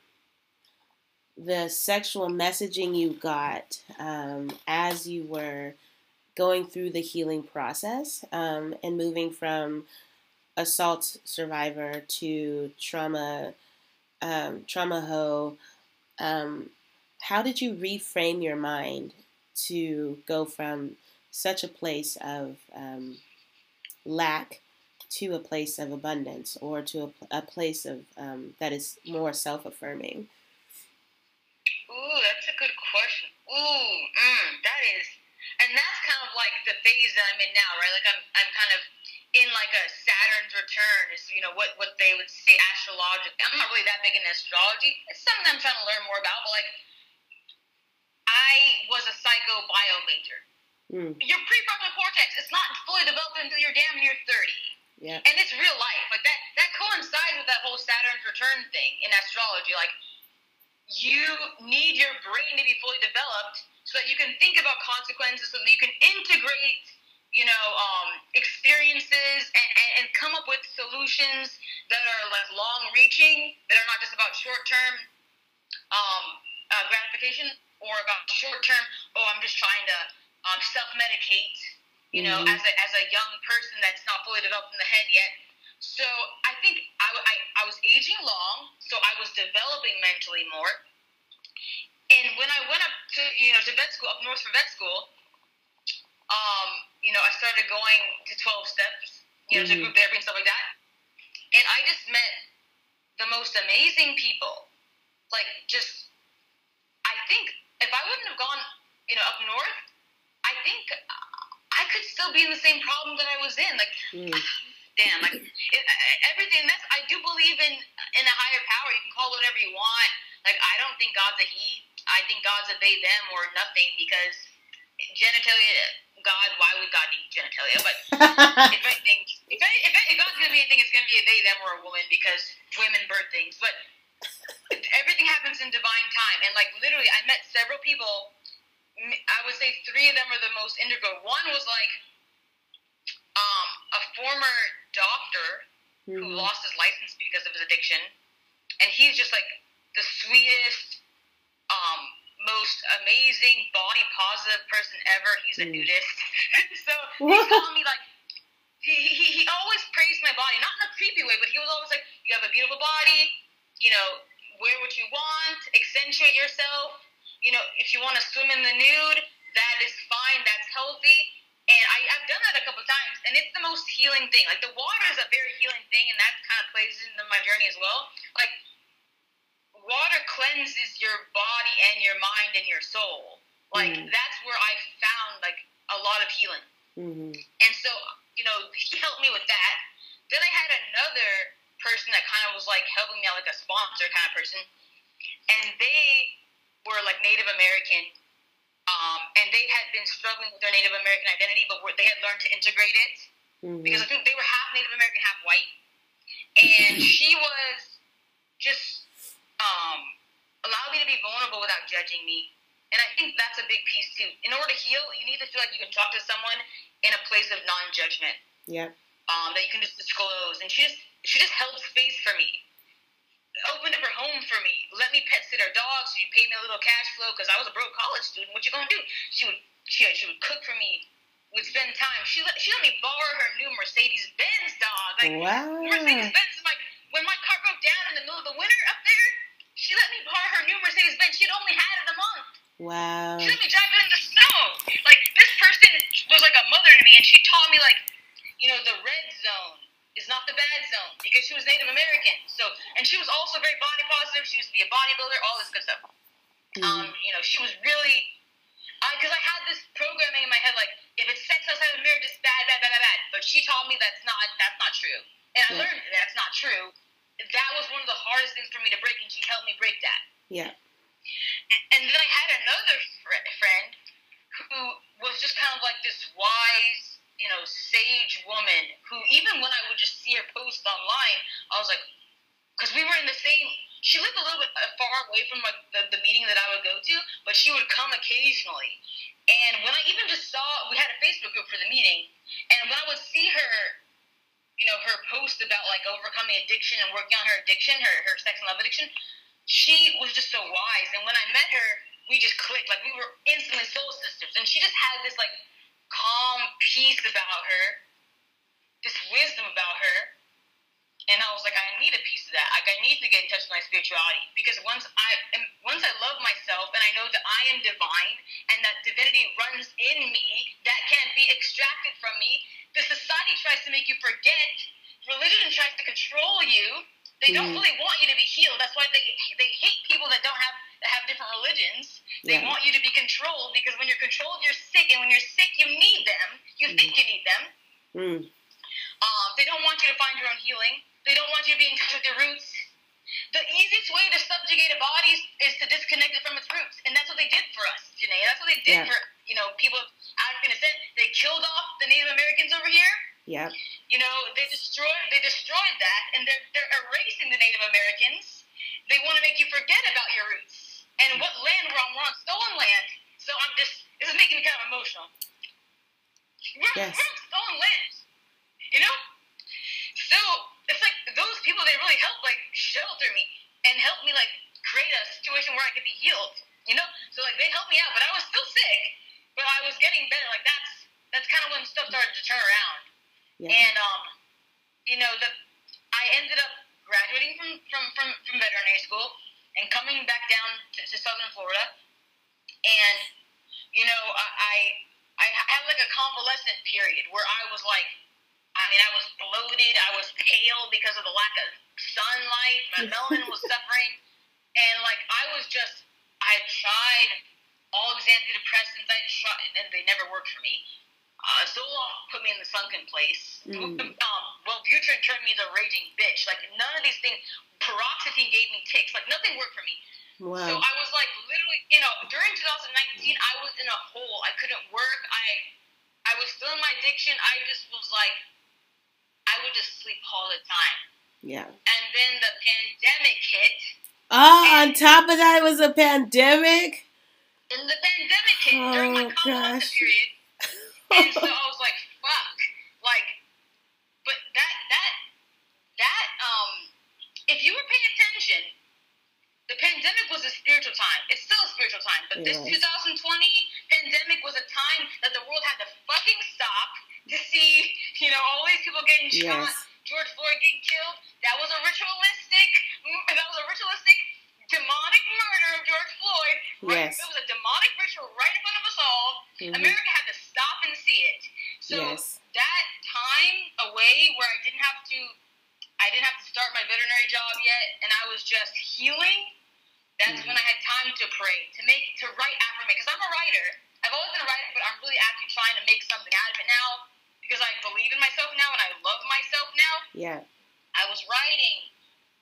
the sexual messaging you got um, as you were going through the healing process um, and moving from assault survivor to trauma um, trauma hoe. Um, how did you reframe your mind to go from such a place of um, lack to a place of abundance or to a, a place of um, that is more self-affirming Ooh, that's a good question. Ooh, mm, that is, and that's kind of like the phase that I'm in now, right? Like I'm, I'm kind of in like a Saturn's return, is you know what what they would say astrologically. I'm not really that big in astrology. It's something I'm trying to learn more about, but like, I was a psycho bio major. mm, Your prefrontal cortex is not fully developed until you're damn near 30 yeah and it's real life. Like that that coincides with that whole Saturn's return thing in astrology. Like you need your brain to be fully developed so that you can think about consequences, so that you can integrate, you know, um, experiences and, and, and come up with solutions that are like long reaching, that are not just about short term um, uh, gratification or about short term, oh, I'm just trying to um, self medicate, you know, Mhm. as, a, as a young person that's not fully developed in the head yet. So I think I, I, I was aging long, so I was developing mentally more. And when I went up to you know to vet school up north for vet school, um, you know I started going to twelve steps, you know, Mhm. to group therapy and stuff like that. And I just met the most amazing people. Like just, I think if I wouldn't have gone, you know, up north, I think I could still be in the same problem that I was in. Like mm, damn like it, everything that's i do believe in in a higher power. You can call it whatever you want. Like i don't think god's a he. I think god's a they them or nothing because genitalia god why would god need genitalia? But [laughs] if i think if, I, if, I, if god's gonna be anything it's gonna be a they them or a woman because women birth things. But everything happens in divine time. And like literally i met several people i would say three of them are the most integral. One was like um, a former doctor who mhm, lost his license because of his addiction, and he's just like the sweetest, um, most amazing body positive person ever. He's a Mm. nudist, [laughs] so he called me like. He, he, he always praised my body, not in a creepy way, but he was always like, "You have a beautiful body. You know, wear what you want, accentuate yourself. You know, if you want to swim in the nude, that is fine. That's healthy." And I, I've done that a couple times, and it's the most healing thing. Like the water is a very healing thing, and that kind of plays into my journey as well. Like water cleanses your body and your mind and your soul. Like Mhm. that's where I found like a lot of healing. mhm, And so, you know, [laughs] he helped me with that. Then I had another person that kind of was like helping me out, like a sponsor kind of person. And they were like Native American. And they had been struggling with their Native American identity, but were, they had learned to integrate it mhm, because I think they were half Native American, half white. And [clears throat] she was just um, allowed me to be vulnerable without judging me. And I think that's a big piece too. In order to heal, you need to feel like you can talk to someone in a place of non-judgment, Yeah. um, that you can just disclose. And she just she just held space for me, opened up her home for me, let me pet sit her dogs. She'd pay me a little cash flow because I was a broke college student. What you gonna do? She would she, she would cook for me. We'd spend time. She let she let me borrow her new Mercedes Benz dog. Like wow, Mercedes Benz is like when my car broke down in the middle of the winter up there. She let me borrow her new Mercedes Benz. She'd only had it a month. Wow. She let me drive it in the snow. Like this person was like a mother to me, and she taught me like, you know, the red zone is not the bad zone because she was Native American. So, and she was also very body positive. She used to be a bodybuilder, all this good stuff. Mm-hmm. Um, you know, she was really, because I, I had this programming in my head like, if it's sex outside of the marriage, it's bad, bad, bad, bad, bad. But she taught me that's not that's not true, and I yeah. learned that's not true. That was one of the hardest things for me to break, and she helped me break that. Yeah. And then I had another friend who was just kind of like this wise you know, sage woman who, even when I would just see her post online, I was like, because we were in the same. She lived a little bit uh, far away from like the, the meeting that I would go to, but she would come occasionally. And when I even just saw, we had a Facebook group for the meeting, and when I would see her, you know, her post about like overcoming addiction and working on her addiction, her her sex and love addiction, she was just so wise. And when I met her, we just clicked. Like we were instantly soul sisters, and she just had this like calm peace about her, this wisdom about her. And I was like, I need a piece of that. Like, I need to get in touch with my spirituality because once I am, once I love myself and I know that I am divine and that divinity runs in me, that can't be extracted from me. The society tries to make you forget. Religion tries to control you. They don't mm. really want you to be healed. That's why they they hate people that don't have have different religions. They yeah. want you to be controlled because when you're controlled, you're sick, and when you're sick, you need them. You mm. think you need them. Mm. Um, they don't want you to find your own healing. They don't want you to be in touch with your roots. The easiest way to subjugate a body is to disconnect it from its roots, and that's what they did for us, Janae. That's what they did yeah. for you know people of African descent. They killed off the Native Americans over here. Yeah. You know they destroyed they destroyed that, and they're they're erasing the Native Americans. They want to make you forget about your roots. And what land we're on? We're on stolen land. So I'm just, this is making me kind of emotional. We're, yes. we're on stolen land. You know? So it's like those people, they really help like shelter me and help me like create a situation where I could be healed. You know? So like they helped me out, but I was still sick. But I was getting better. Like that's that's kind of when stuff started to turn around. Yeah. And um, you know, the I ended up graduating from from from, from veterinary school and coming back down to, to Southern Florida, and you know, I I had like a convalescent period where I was like, I mean, I was bloated, I was pale because of the lack of sunlight, my [laughs] melanin was suffering, and like I was just, I tried all these antidepressants, I tried, and they never worked for me. Uh, Zoloft put me in the sunken place. Mm. Um, Wellbutrin turned me into a raging bitch. Like none of these things paroxetine gave me tics. Like nothing worked for me. Wow. So I was like literally, you know, during 2019, I was in a hole. I couldn't work. I, I was still in my addiction. I just was like, I would just sleep all the time. Yeah. And then the pandemic hit. Oh, on top of that, it was a pandemic. And the pandemic hit oh, during my oh, convalescence period. [laughs] and so I was like, fuck, like, but that that that um if you were paying attention, the pandemic was a spiritual time. It's still a spiritual time, but yes. this 2020 pandemic was a time that the world had to fucking stop to see, you know, all these people getting shot, yes. George Floyd getting killed. That was a ritualistic. That was a ritualistic demonic murder of George Floyd. Right? Yes. It was a demonic ritual right in front of us all. Mm-hmm. America had to stop and see it. So yes. that time away where I didn't have to I didn't have to start my veterinary job yet, and I was just healing. That's mm-hmm. when I had time to pray, to make, to write affirmation. Because I'm a writer. I've always been a writer, but I'm really actually trying to make something out of it now because I believe in myself now and I love myself now. Yeah. I was writing.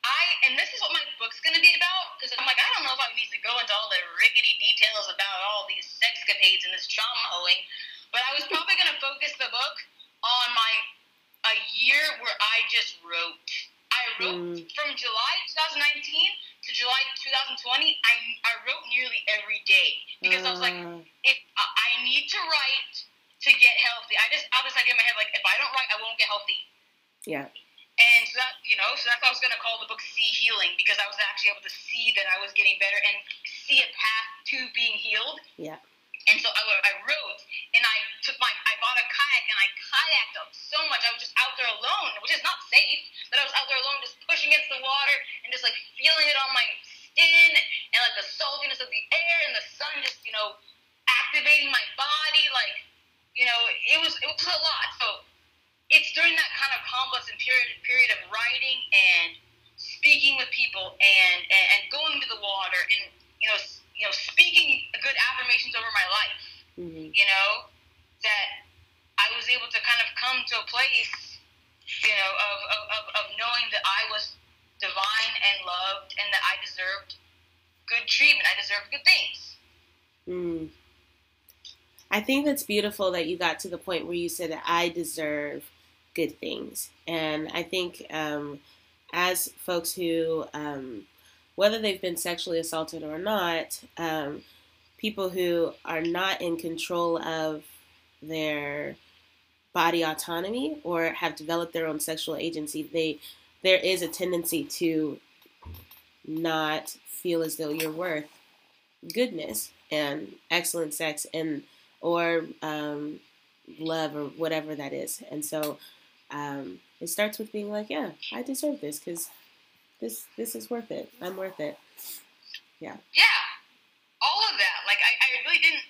I and this is what my book's gonna be about because I'm like I don't know if I need to go into all the rickety details about all these sexcapades and this trauma hoeing, but I was probably gonna focus the book on my a year where I just wrote. I wrote mm. from July 2019 to July 2020. I I wrote nearly every day because uh. I was like, uh. if I need to write to get healthy. I just I was like in my head like, if I don't write, I won't get healthy. Yeah. And so that you know, so that's why I was gonna call the book "See Healing" because I was actually able to see that I was getting better and see a path to being healed. Yeah. And so I, I wrote, and I took my, I bought a kayak, and I kayaked up so much. I was just out there alone, which is not safe, but I was out there alone, just pushing against the water and just like feeling it on my skin and like the saltiness of the air and the sun just, you motivating my body. Like, you know, it was it was a lot. So it's during that kind of convalescent period period of writing and speaking with people and, and, and going to the water and you know you know speaking good affirmations over my life. Mm-hmm. You know that I was able to kind of come to a place, you know, of, of, of knowing that I was divine and loved and that I deserved good treatment. I deserved good things. Mm. I think that's beautiful that you got to the point where you said that I deserve good things. And I think um, as folks who, um, whether they've been sexually assaulted or not, um, people who are not in control of their body autonomy or have developed their own sexual agency, they there is a tendency to not feel as though you're worth goodness and excellent sex and or um, love or whatever that is. And so um, it starts with being like, yeah, I deserve this because this this is worth it. I'm worth it. Yeah. Yeah. All of that. Like I, I really didn't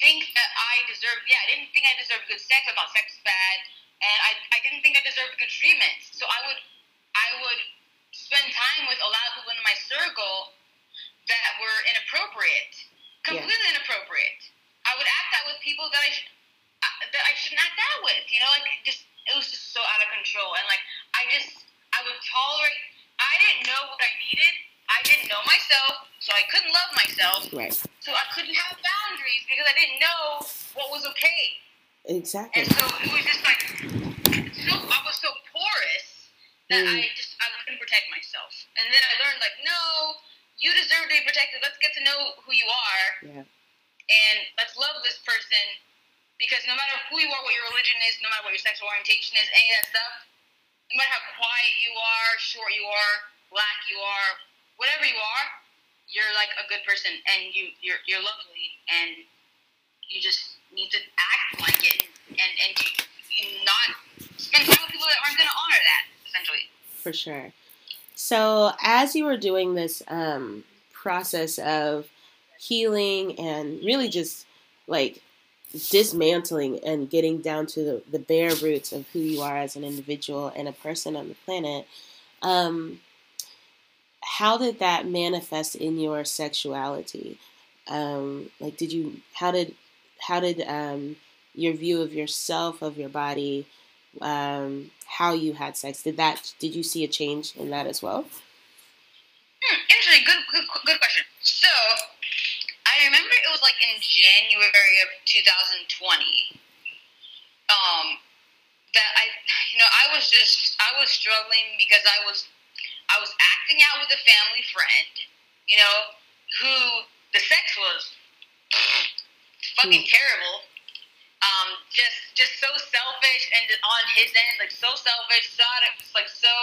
think that I deserved. Yeah, I didn't think I deserved good sex. I thought sex was bad, and I, I didn't think I deserved good treatment. So I would I would spend time with a lot of people in my circle that were inappropriate, completely yeah. inappropriate. I would act out with people that I sh- uh, that I shouldn't act out with. You know, like just it was just so out of control, and like I just I would tolerate. I didn't know what I needed. I didn't know myself, so I couldn't love myself. Right. So I couldn't have boundaries because I didn't know what was okay. Exactly. And so it was just like so I was so porous that mm. I just I couldn't protect myself. And then I learned like, no, you deserve to be protected. Let's get to know who you are. Yeah. And let's love this person because no matter who you are, what your religion is, no matter what your sexual orientation is, any of that stuff, no matter how quiet you are, short you are, black you are, whatever you are, you're like a good person and you you're you're lovely and you just need to act like it and and, and you, you not spend time with people that aren't going to honor that essentially. For sure. So as you were doing this um, process of healing and really just like dismantling and getting down to the, the bare roots of who you are as an individual and a person on the planet, um, how did that manifest in your sexuality? Um, like, did you how did how did um, your view of yourself, of your body, um, how you had sex, did that did you see a change in that as well? Hmm, interesting. Good, good, good question. So, it was like in January of 2020. Um, that I, you know, I was just I was struggling because I was I was acting out with a family friend, you know, who the sex was fucking mm. terrible. Um, just just so selfish and on his end, like so selfish, so like so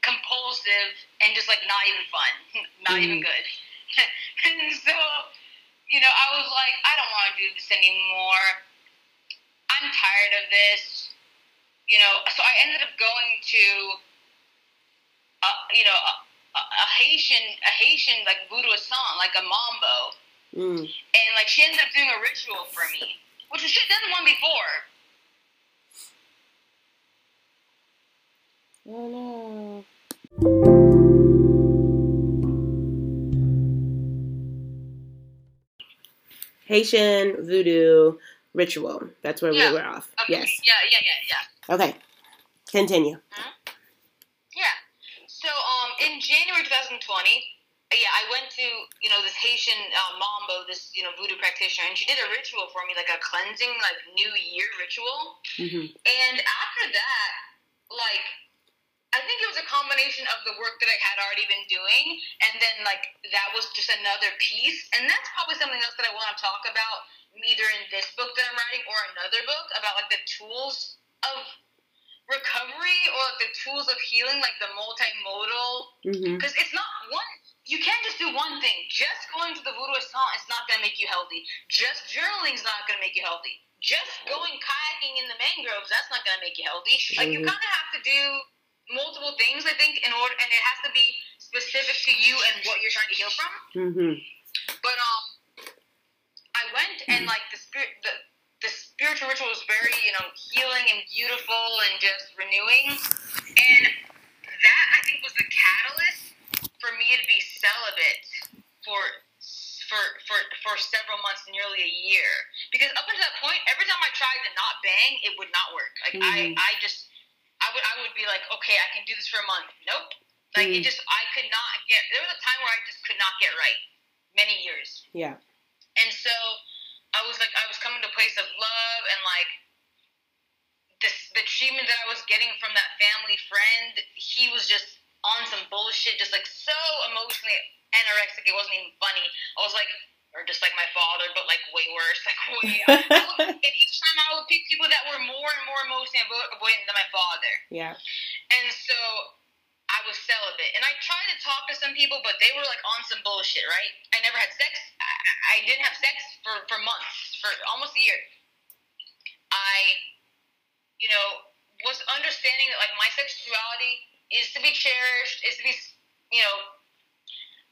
compulsive and just like not even fun, [laughs] not mm. even hmm. good. [laughs] and so, you know, I was like, I don't want to do this anymore. I'm tired of this. You know, so I ended up going to you know, a, a, Haitian, a Haitian like voodoo song, like a mambo, mm. and like she ended up doing a ritual for me, which she done one before. Oh no. Haitian voodoo ritual. That's where yeah. we were off. Okay. Yes. Yeah, yeah, yeah, yeah. Okay. Continue. Hmm? Yeah. So, um, in January 2020, yeah, I went to you know this Haitian uh, mambo, this you know voodoo practitioner, and she did a ritual for me, like a cleansing, like New Year ritual. Mm-hmm. And after that, like I think it was a combination of the work that I had already been doing, and then like that was just another piece, and that's probably something else that I want to talk about, either in this book that I'm writing or another book about like the tools of recovery or like the tools of healing, like the multimodal, because mm-hmm. it's not one. You can't just do one thing. Just going to the voodoo assistant is not going to make you healthy. Just journaling is not going to make you healthy. Just going kayaking in the mangroves, that's not going to make you healthy. Like you mm-hmm. kind of have to do multiple things, I think, in order, and it has to be specific to you and what you're trying to heal from. Mm-hmm. But um, I went and like the spirit, the the spiritual ritual was very you know healing and beautiful and just renewing, and that I think was the catalyst for me to be celibate for for for for several months, nearly a year. Because up until that point, every time I tried to not bang, it would not work. Like Mhm. I I just I would I would be like, okay, I can do this for a month. Nope. Like Mhm. it just I could not get. There was a time where I just could not get right. Many years. Yeah. And so I was like, I was coming to a place of love and like this, the treatment that I was getting from that family friend, he was just on some bullshit, just like so emotionally anorexic. It wasn't even funny. I was like, or just like my father, but like way worse. [laughs] Like way. [laughs] Would, and each time I would pick people that were more and more emotionally avo- avoidant than my father. Yeah. And so I was celibate. And I tried to talk to some people, but they were like on some bullshit, right? I never had sex. I, I didn't have sex for, for months, for almost a year. I, you know, was understanding that like my sexuality is to be cherished, is to be, you know,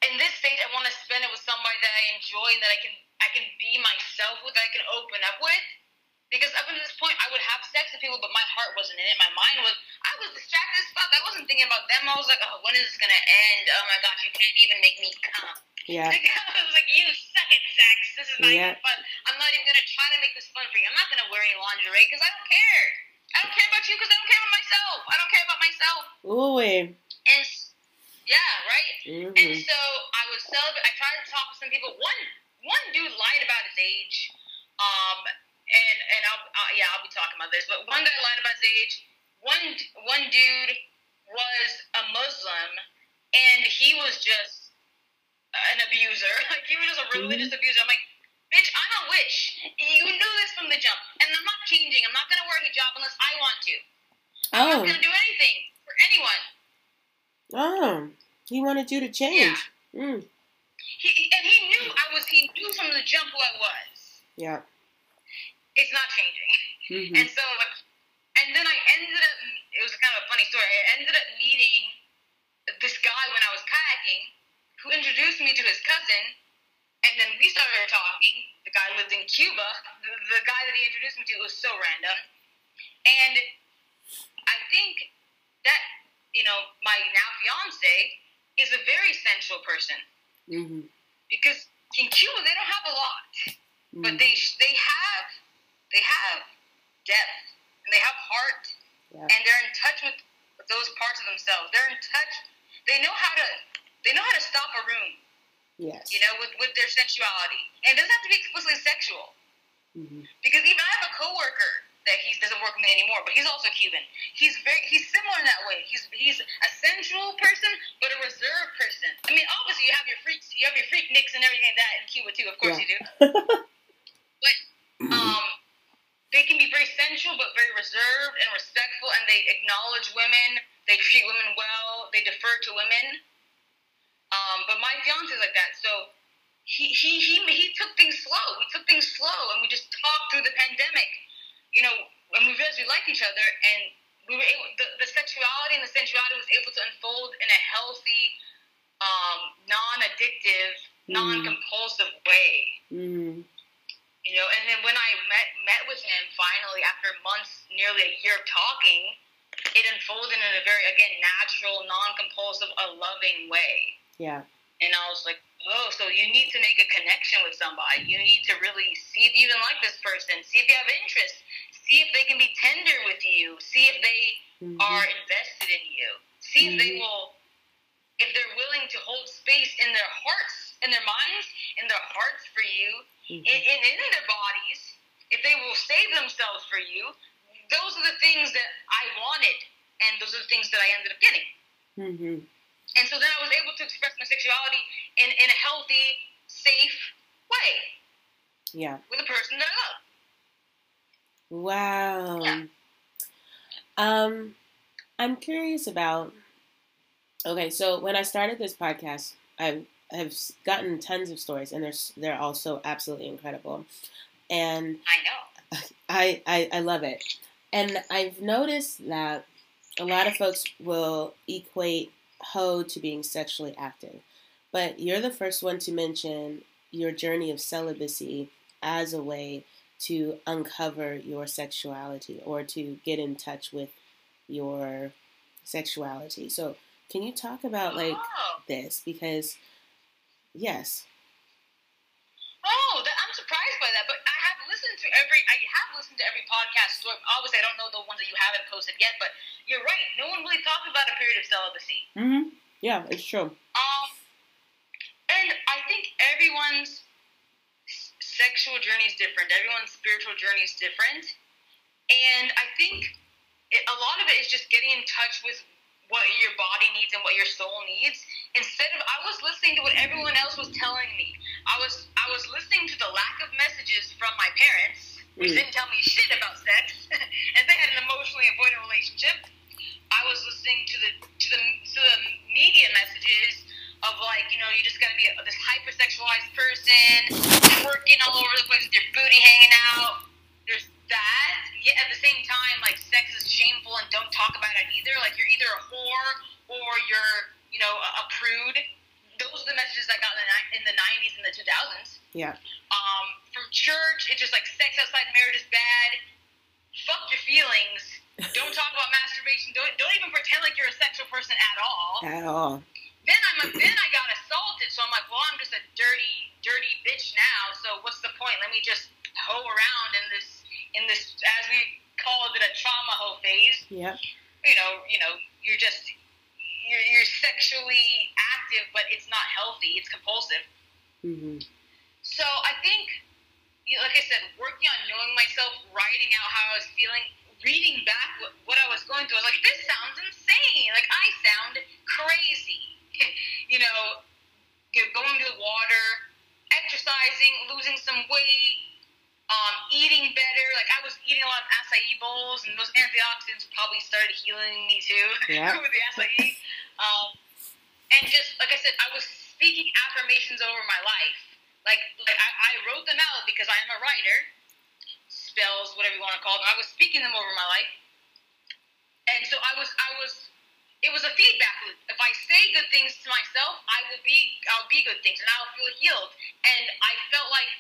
in this stage, I want to spend it with somebody that I enjoy and that I can I can be myself with, that I can open up with. Because up until this point, I would have sex with people, but my heart wasn't in it. My mind was, I was distracted as fuck. I wasn't thinking about them. I was like, oh, when is this gonna end? Oh my gosh, you can't even make me come. Yeah. Like, [laughs] I was like, you suck at sex. This is not Yeah. even fun. I'm not even gonna try to make this fun for you. I'm not gonna wear any lingerie because I don't care. I don't care about you because I don't care about myself. I don't care about myself. Ooh. And yeah, right. And Mm-hmm. so I was celibate. I tried to talk to some people. One one dude lied about his age. Um, and and I'll uh, yeah I'll be talking about this. But one guy lied about his age. One one dude was a Muslim, and he was just an abuser. [laughs] Like he was just a religious abuser. I'm like, bitch, I'm a witch. You knew this from the jump, and I'm not changing. I'm not gonna wear a hijab unless I want to. I'm Oh. not gonna do anything for anyone. Oh. He wanted you to change. Mm. He, and he knew I was. He knew from the jump who I was. Yeah. It's not changing. Mm-hmm. And so, like, and then I ended up. It was kind of a funny story. I ended up meeting this guy when I was kayaking, who introduced me to his cousin, and then we started talking. The guy lived in Cuba. The, the guy that he introduced me to was so random, and I think that you know my now fiance is a very sensual person Mm-hmm. because in Cuba they don't have a lot but Mm-hmm. they they have they have depth and they have heart Yeah. and they're in touch with those parts of themselves they're in touch they know how to they know how to stop a room Yes. you know with with their sensuality and it doesn't have to be explicitly sexual Mm-hmm. because even I have a coworker that he doesn't work with me anymore, but he's also Cuban. He's very he's similar in that way. He's he's a sensual person, but a reserved person. I mean, obviously you have your freaks, you have your freak nicks and everything like that in Cuba too. Of course Yeah. you do. [laughs] but um, they can be very sensual, but very reserved and respectful, and they acknowledge women. They treat women well. They defer to women. Um, but my fiance is like that, so he, he he he took things slow. We took things slow, and we just talked through the pandemic. You know, and we realized we liked each other, and we were able. The, the sexuality and the sensuality was able to unfold in a healthy, um, non-addictive, Mhm. non-compulsive way. Mm-hmm. You know, and then when I met met with him finally after months, nearly a year of talking, it unfolded in a very again natural, non-compulsive, a loving way. Yeah. And I was like, oh, so you need to make a connection with somebody. You need to really see if you even like this person. See if you have interest. See if they can be tender with you. See if they Mhm. are invested in you. See if they Mhm. will, if they're willing to hold space in their hearts, in their minds, in their hearts for you, Mhm. in, in, in their bodies. If they will save themselves for you, those are the things that I wanted, and those are the things that I ended up getting. Mm-hmm. And so then I was able to express my sexuality in, in a healthy, safe way Yeah. with a person that I love. Wow. Yeah. Um, I'm curious about. Okay, so when I started this podcast, I've have gotten tons of stories, and they're they're all so absolutely incredible, and I know. [laughs] I, I I love it. And I've noticed that a lot of folks will equate hoe to being sexually active, but you're the first one to mention your journey of celibacy as a way to uncover your sexuality or to get in touch with your sexuality. So, can you talk about like oh. this? Because, yes. Oh, that, I'm surprised by that. But I have listened to every. I have listened to every podcast. So obviously, I don't know the ones that you haven't posted yet. But you're right. No one really talks about a period of celibacy. Mm-hmm. Yeah, it's true. Um, and I think everyone's sexual journey is different. Everyone's spiritual journey is different. And I think it, a lot of it is just getting in touch with what your body needs and what your soul needs instead of I was listening to what everyone else was telling me. I was I was listening to the lack of messages from my parents, which Mm. didn't tell me shit about sex, [laughs] and they had an emotionally avoidant relationship. I was listening to the to the to the media messages of like you know you just gotta be a, this hypersexualized person, working all over the place with your booty hanging out. There's that. Yet at the same time, like sex is shameful and don't talk about it either. Like you're either a whore or you're you know a, a prude. Those are the messages I got in the, in the 90s and the 2000s. Yeah. Um, from church, it's just like sex outside marriage is bad. Fuck your feelings. [laughs] Don't talk about masturbation. Don't don't even pretend like you're a sexual person at all. At all. Then I'm a, then I got assaulted, so I'm like, well, I'm just a dirty dirty bitch now. So what's the point? Let me just hoe around in this in this as we called it a trauma hoe phase. Yeah. You know, you know, you're just you're, you're sexually active, but it's not healthy. It's compulsive. Mm-hmm. So I think, you know, like I said, working on knowing myself, writing out how I was feeling, reading back what, what I was going through, I was like, this sounds insane. Like I sound crazy. [laughs] you know, going to the water, exercising, losing some weight, um, eating better. Like I was eating a lot of acai bowls, and those antioxidants probably started healing me too [laughs] Yeah. with the acai. Um, and just like I said, I was speaking affirmations over my life. Like, like I, I wrote them out because I am a writer. Spells, whatever you want to call them. I was speaking them over my life, and so I was, I was. It was a feedback loop. If I say good things to myself, I will be, I'll be good things, and I'll feel healed. And I felt like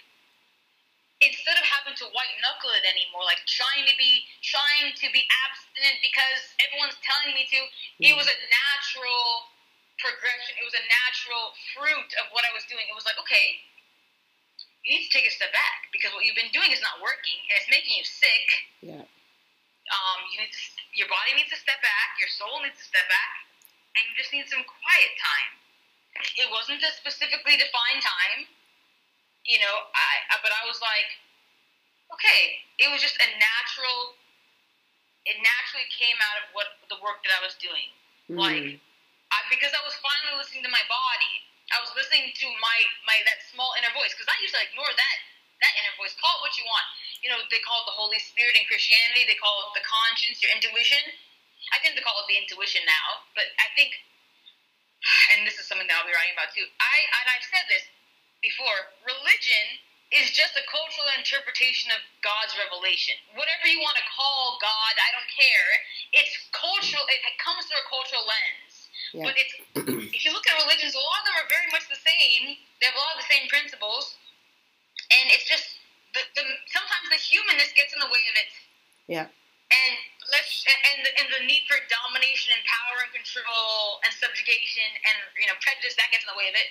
instead of having to white knuckle it anymore, like trying to be trying to be abstinent because everyone's telling me to, it was a natural progression. It was a natural fruit of what I was doing. It was like, okay, you need to take a step back because what you've been doing is not working and it's making you sick. Yeah. Um, you need to, your body needs to step back, your soul needs to step back, and you just need some quiet time. It wasn't a specifically defined time, you know. I, but I was like, okay, it was just a natural. It naturally came out of what the work that I was doing, like I, because I was finally listening to my body. I was listening to my my that small inner voice because I used to ignore that that inner voice. Call it what you want. You know, they call it the Holy Spirit in Christianity. They call it the conscience, your intuition. I tend to call it the intuition now, but I think, and this is something that I'll be writing about too. I and I've said this before. Religion is just a cultural interpretation of God's revelation. Whatever you want to call God, I don't care. It's cultural. It comes through a cultural lens. Yeah. But it's [clears throat] if you look at religions, a lot of them are very much the same. They have a lot of the same principles, and it's just the, the sometimes the humanness gets in the way of it. Yeah. And let's and the, and the need for domination and power and control and subjugation and you know prejudice that gets in the way of it.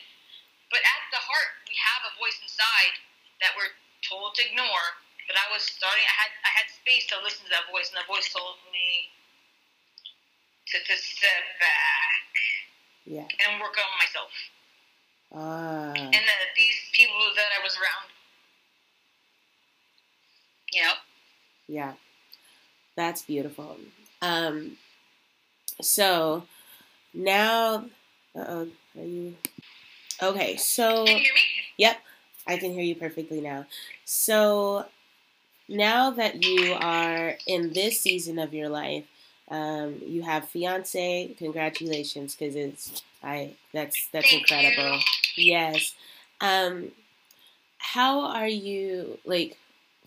But at the heart, we have a voice inside that we're told to ignore. But I was starting. I had I had space to listen to that voice, and the voice told me to, to step back Yeah. and work on myself. Ah. And that these people that I was around, you know, Yeah. That's beautiful. Um so now uh-oh, are you Okay, so can you hear me? Yep, I can hear you perfectly now. So now that you are in this season of your life, um, you have fiance. Congratulations, because it's I that's that's Thank incredible. you. Yes. Um, how are you like?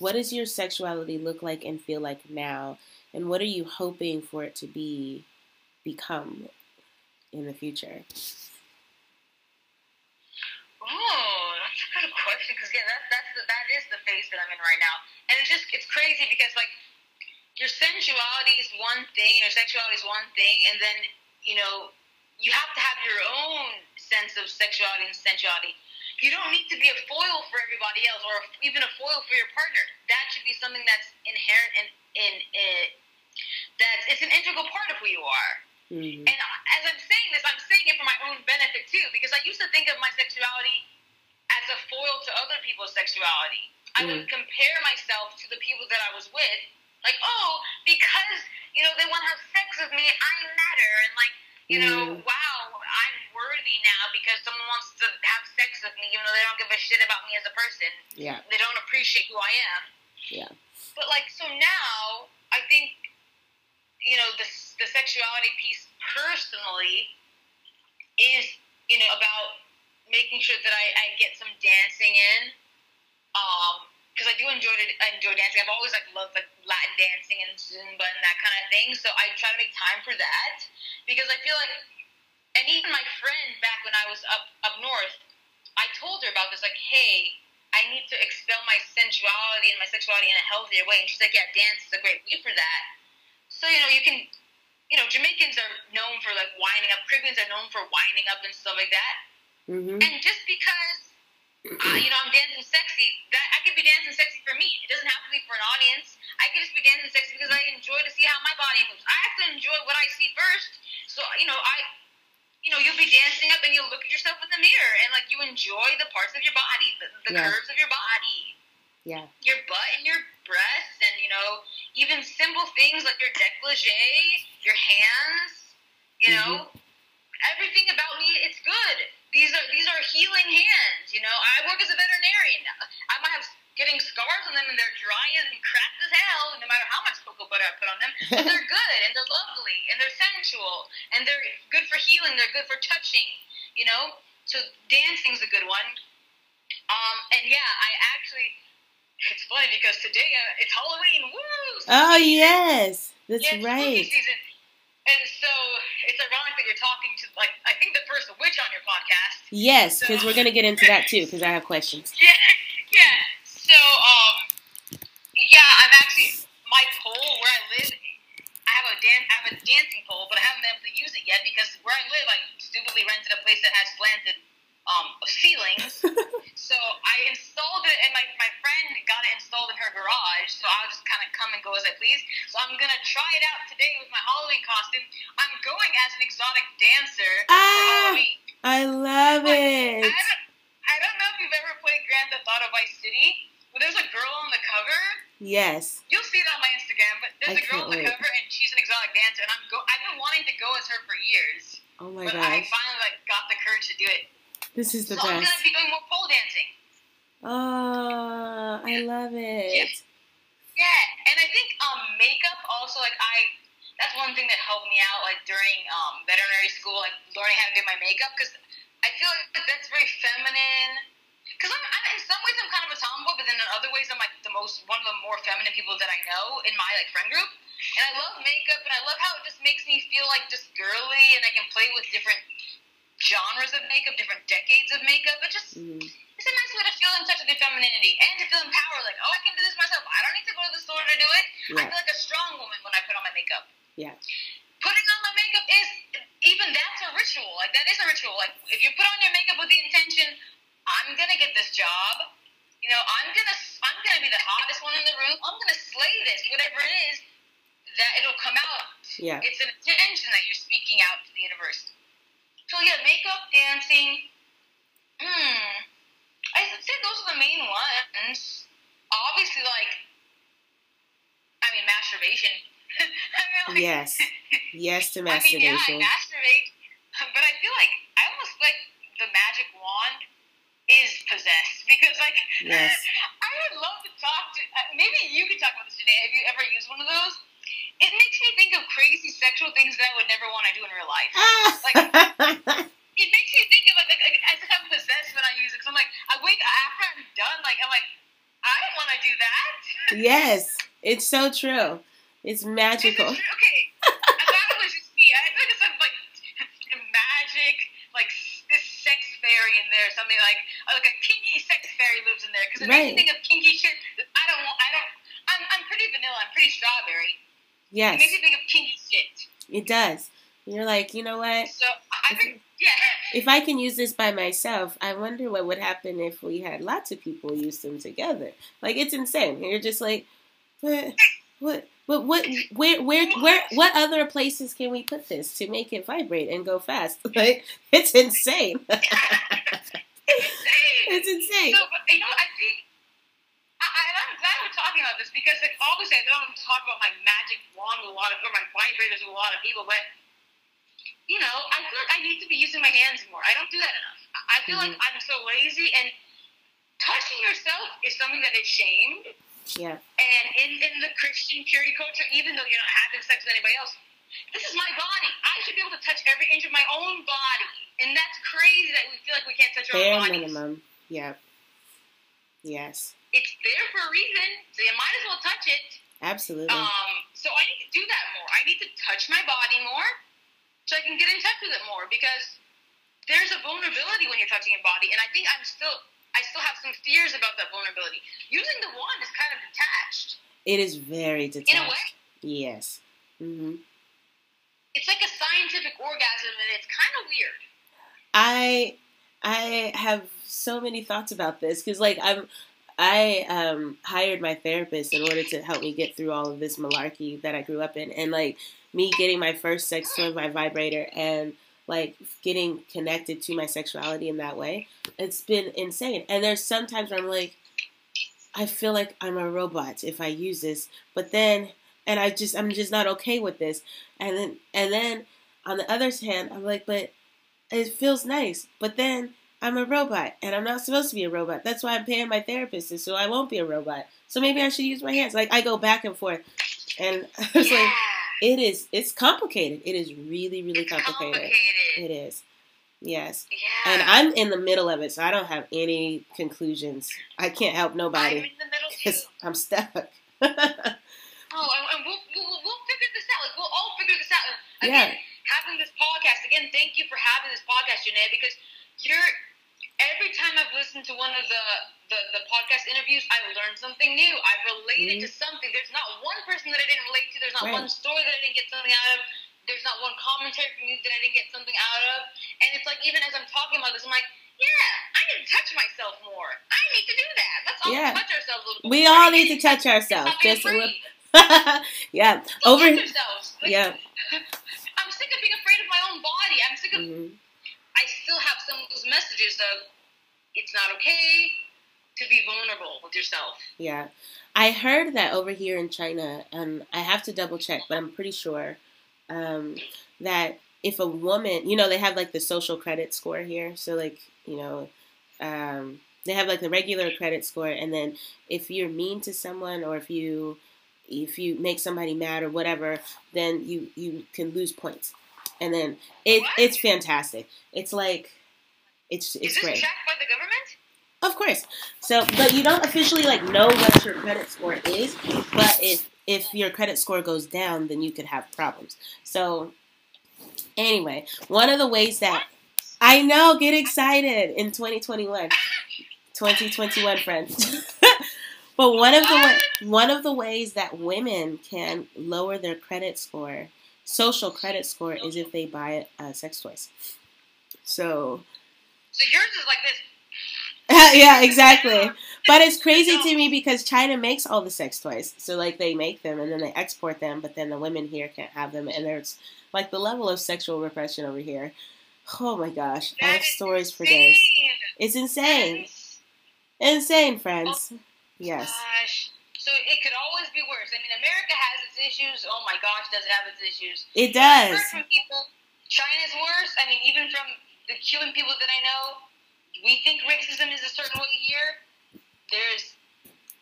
What does your sexuality look like and feel like now? And what are you hoping for it to be, become, in the future? Oh, that's a good question. Because yeah, that that's the, that is the phase that I'm in right now, and it's just it's crazy because like your sensuality is one thing, your sexuality is one thing, and then you know you have to have your own sense of sexuality and sensuality. You don't need to be a foil for everybody else, or even a foil for your partner. That should be something that's inherent in in it. That it's an integral part of who you are. Mm-hmm. And as I'm saying this, I'm saying it for my own benefit too, because I used to think of my sexuality as a foil to other people's sexuality. I would compare myself to the people that I was with, like, oh, because you know they want to have sex with me, I matter, and like, you know, Mm. wow, worthy now because someone wants to have sex with me, even though they don't give a shit about me as a person. Yeah. They don't appreciate who I am. Yeah. But like, so now I think, you know, the the sexuality piece personally is, you know, about making sure that I, I get some dancing in. Um, because I do enjoy I enjoy dancing. I've always like loved like Latin dancing and Zumba and that kind of thing. So I try to make time for that because I feel like, and even my friend back when I was up up north, I told her about this. Like, hey, I need to expel my sensuality and my sexuality in a healthier way. And she's like, yeah, dance is a great way for that. So you know, you can, you know, Jamaicans are known for like winding up. Caribbeans are known for winding up and stuff like that. Mm-hmm. And just because, uh, you know, I'm dancing sexy, that I could be dancing sexy for me. It doesn't have to be for an audience. I could just be dancing sexy because I enjoy to see how my body moves. I have to enjoy what I see first. So, you know, I, you know, you'll be dancing up and you'll look at yourself in the mirror and like you enjoy the parts of your body, the, the Yeah. curves of your body, Yeah. your butt and your breasts, and you know, even simple things like your décolleté, your hands. You know, mm-hmm. everything about me, it's good. These are these are healing hands. You know, I work as a veterinarian. I might have getting scars on them and they're dry and cracked as hell, no matter how much cocoa butter I put on them. But they're [laughs] good and they're lovely and they're sensual and they're good for healing. They're good for touching. You know, so dancing's a good one. Um, and yeah, I actually. It's funny because today uh, it's Halloween. Woo! Oh yes, that's Yeah, right. season. And so it's ironic that you're talking to like I think the first witch on your podcast. Yes, because we're gonna get into that too. Because I have questions. [laughs] Yeah, yeah. So um, yeah, I'm actually my pole where I live. I have a dan- I have a dancing pole, but I haven't been able to use it yet because where I live, I stupidly rented a place that has slanted um ceilings. so I installed it, and my my friend got it installed in her garage. So I'll just kind of come and go as I please. So I'm gonna try it out today with my Halloween costume. I'm going as an exotic dancer for Ah! Halloween. I love I it. don't, I don't know if you've ever played Grand Theft Auto Vice City, but there's a girl on the cover. Yes. You'll see it on my Instagram, but there's I a girl on can't the wait. cover, and she's an exotic dancer, and I'm go. I've been wanting to go as her for years, Oh my but I gosh, finally like got the courage to do it. This is the so I'm best. gonna be doing more pole dancing. Oh, I love it. Yeah, and I think um makeup also like I. That's one thing that helped me out like during um veterinary school, like learning how to do my makeup because I feel like that's very feminine. Because I'm, I'm in some ways I'm kind of a tomboy, but then in other ways I'm like the most one of the more feminine people that I know in my like friend group. And I love makeup, and I love how it just makes me feel like just girly, and I can play with different genres of makeup, different decades of makeup. It just Mhm. it's a nice way to feel in touch with your femininity and to feel empowered. Like, oh, I can do this myself. I don't need to go to the store to do it. I Yeah. feel like a strong woman when I put on my makeup. Yeah. Putting on my makeup is even that's a ritual. Like that is a ritual. Like if you put on your makeup with the intention, I'm gonna get this job. You know, I'm gonna I'm gonna be the hottest one in the room. I'm gonna slay this, whatever it is. That it'll come out. Yeah. It's an intention that you're speaking out to the universe. So yeah, makeup, dancing. Hmm. I would say those are the main ones. Obviously, like, I mean, masturbation. I mean, like, Yes. I yeah, I masturbate, [laughs] but I feel like I almost feel like the magic wand is possessed [laughs] because, like, Yes. [laughs] I would love to talk to. Uh, maybe you could talk about this, Janae. Have you ever used one of those? It makes me think of crazy sexual things that I would never want to do in real life. like It makes me think of like, like, as if I'm possessed when I use it. Cause I'm like, I wake after I'm done. Like I'm like, I don't want to do that. yes. It's so true. It's magical. true? Okay, I thought it was just me. I thought it was some like magic, like s- this sex fairy in there, something like uh, like a kinky sex fairy lives in there. Because it makes Right. me think of kinky shit pretty strawberry. Yes. It makes me think of kinky shit. It does. You're like, you know what? So I think, yeah. If I can use this by myself, I wonder what would happen if we had lots of people use them together. Like it's insane. You're just like, what, what, what, what, where, where, where, what other places can we put this to make it vibrate and go fast? [laughs] Like [laughs] it's insane. it's insane. So, but, you know, I think, I, I, I'm glad we're talking about this because, like, obviously, I don't talk about my magic wand with a lot of, or my vibrators with a lot of people, but, you know, I feel like I need to be using my hands more. I don't do that enough. I feel Mhm. like I'm so lazy, and touching yourself is something that is shamed. Yeah. And in, in the Christian purity culture, even though you're not having sex with anybody else, this is my body. I should be able to touch every inch of my own body. And that's crazy that we feel like we can't touch our Bare own bodies. minimum. Yeah. Yes. It's there for a reason, so you might as well touch it. Absolutely. Um, so I need to do that more. I need to touch my body more so I can get in touch with it more because there's a vulnerability when you're touching your body, and I think I'm still I still have some fears about that vulnerability. Using the wand is kind of detached It is very detached. in a way. Yes. Mm-hmm. It's like a scientific orgasm, and it's kind of weird. I I have so many thoughts about this because like I'm I um hired my therapist in order to help me get through all of this malarkey that I grew up in and like me getting my first sex toy my vibrator and like getting connected to my sexuality in that way it's been insane and there's sometimes where I'm like I feel like I'm a robot if I use this but then and I just I'm just not okay with this and then and then on the other hand I'm like but it feels nice. But then I'm a robot and I'm not supposed to be a robot. That's why I'm paying my therapist, so I won't be a robot. So maybe I should use my hands. Like I go back and forth, and [laughs] I was yeah, like, it is. It's complicated. It is really, really complicated. complicated. It is. Yes. Yeah. And I'm in the middle of it, so I don't have any conclusions. I can't help nobody. I'm in the middle [laughs] too. I'm stuck. Oh, and, we'll, we'll, we'll figure this out. Like, we'll all figure this out. And Yeah. Having this podcast, again, thank you for having this podcast, Janae, because you're, every time I've listened to one of the, the, the podcast interviews, I've learned something new. I've related to something. There's not one person that I didn't relate to. There's not Mm-hmm. Right. one story that I didn't get something out of. There's not one commentary from you that I didn't get something out of. And it's like, even as I'm talking about this, I'm like, yeah, I need to touch myself more. I need to do that. Let's all Yeah. touch ourselves a little bit we more. all need to touch ourselves, just a little. [laughs] yeah. Over. touch yourselves. Like, Yeah. [laughs] I'm sick of being afraid of my own body. I'm sick of. Mhm. I still have some of those messages of it's not okay to be vulnerable with yourself. Yeah. I heard that over here in China, um, I have to double check, but I'm pretty sure um, that if a woman, you know, they have like the social credit score here. So, like, you know, um, they have like the regular credit score, and then if you're mean to someone or if you if you make somebody mad or whatever, then you you can lose points, and then it it's fantastic. It's like it's Is it's great. checked by the government? Of course. So, but you don't officially like know what your credit score is. But if if your credit score goes down, then you could have problems. So, anyway, one of the ways that I know, get excited in 2021, 2021, friends. [laughs] but one of the one of the ways that women can lower their credit score, social credit score, is if they buy uh, sex toys. So. So yours is like this. [laughs] yeah, exactly. But it's [laughs] crazy to me because China makes all the sex toys. So like they make them and then they export them, but then the women here can't have them and there's like the level of sexual repression over here. Oh my gosh. I have stories for days. It's insane. Insane, friends. Yes. Gosh. So it could always be worse. I mean, America has its issues. Oh my gosh, does it have its issues? It I've does. heard from people, China's worse. I mean, even from the Cuban people that I know, we think racism is a certain way here. There's,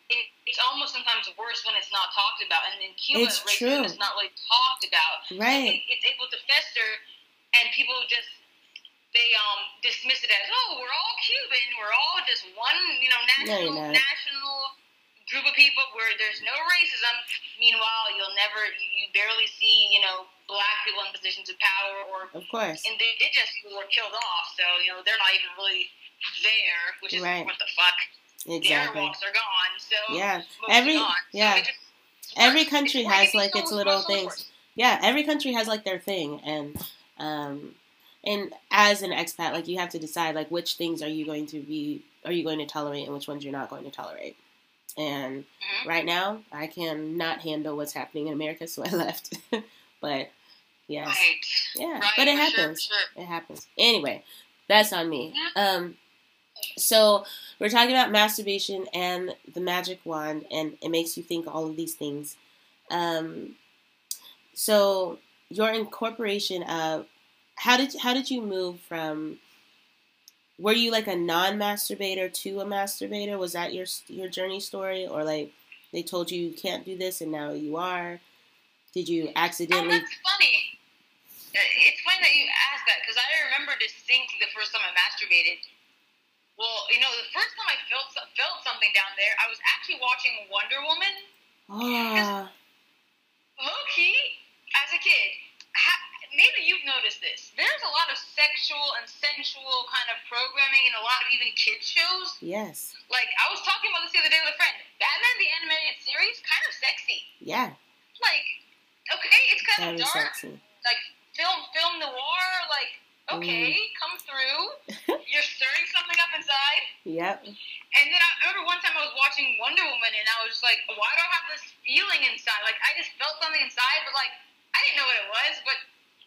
it, it's almost sometimes worse when it's not talked about. And in Cuba, It's true. racism is not really talked about. Right. It, it's able to fester, and people just they um dismiss it as oh we're all Cuban, we're all just one you know national not. national group of people where there's no racism. Meanwhile, you'll never you, barely see you know black people in positions of power or Of course. And the indigenous people were killed off. So you know they're not even really there, which is Right. what the fuck. The Exactly. Arawaks are gone. So Yeah. Every- gone. Yeah. it just, every country It's has like its little things. Yeah, every country has like their thing, and um, and as an expat, like you have to decide like which things are you going to be are you going to tolerate and which ones you're not going to tolerate. And Mhm. right now, I can not handle what's happening in America, [laughs] so I left. but yes, Right. yeah, Right, but it for sure, happens. sure. It happens. Anyway, that's on me. Yeah. Um, so we're talking about masturbation and the magic wand, and it makes you think all of these things. Um, so your incorporation of how did how did you move from? Were you like a non-masturbator to a masturbator? Was that your your journey story, or like they told you you can't do this and now you are? Did you accidentally? Oh, accidentally? that's funny. Uh, It's funny that you asked that because I remember distinctly the first time I masturbated. Well, you know, the first time I felt felt something down there, I was actually watching Wonder Woman. Ah, Low key, as a kid, ha- maybe you've noticed this. There's a lot of sexual and sensual kind of programming in a lot of even kids shows. yes, Like I was talking about this the other day with a friend. Batman the animated series, kind of sexy. yeah, Like, okay, it's kind very of dark. sexy. like film film noir like okay Mm. come through [laughs] you're stirring something up inside Yep. and then i remember one time i was watching wonder woman and i was just like why do i have this feeling inside like i just felt something inside but like i didn't know what it was but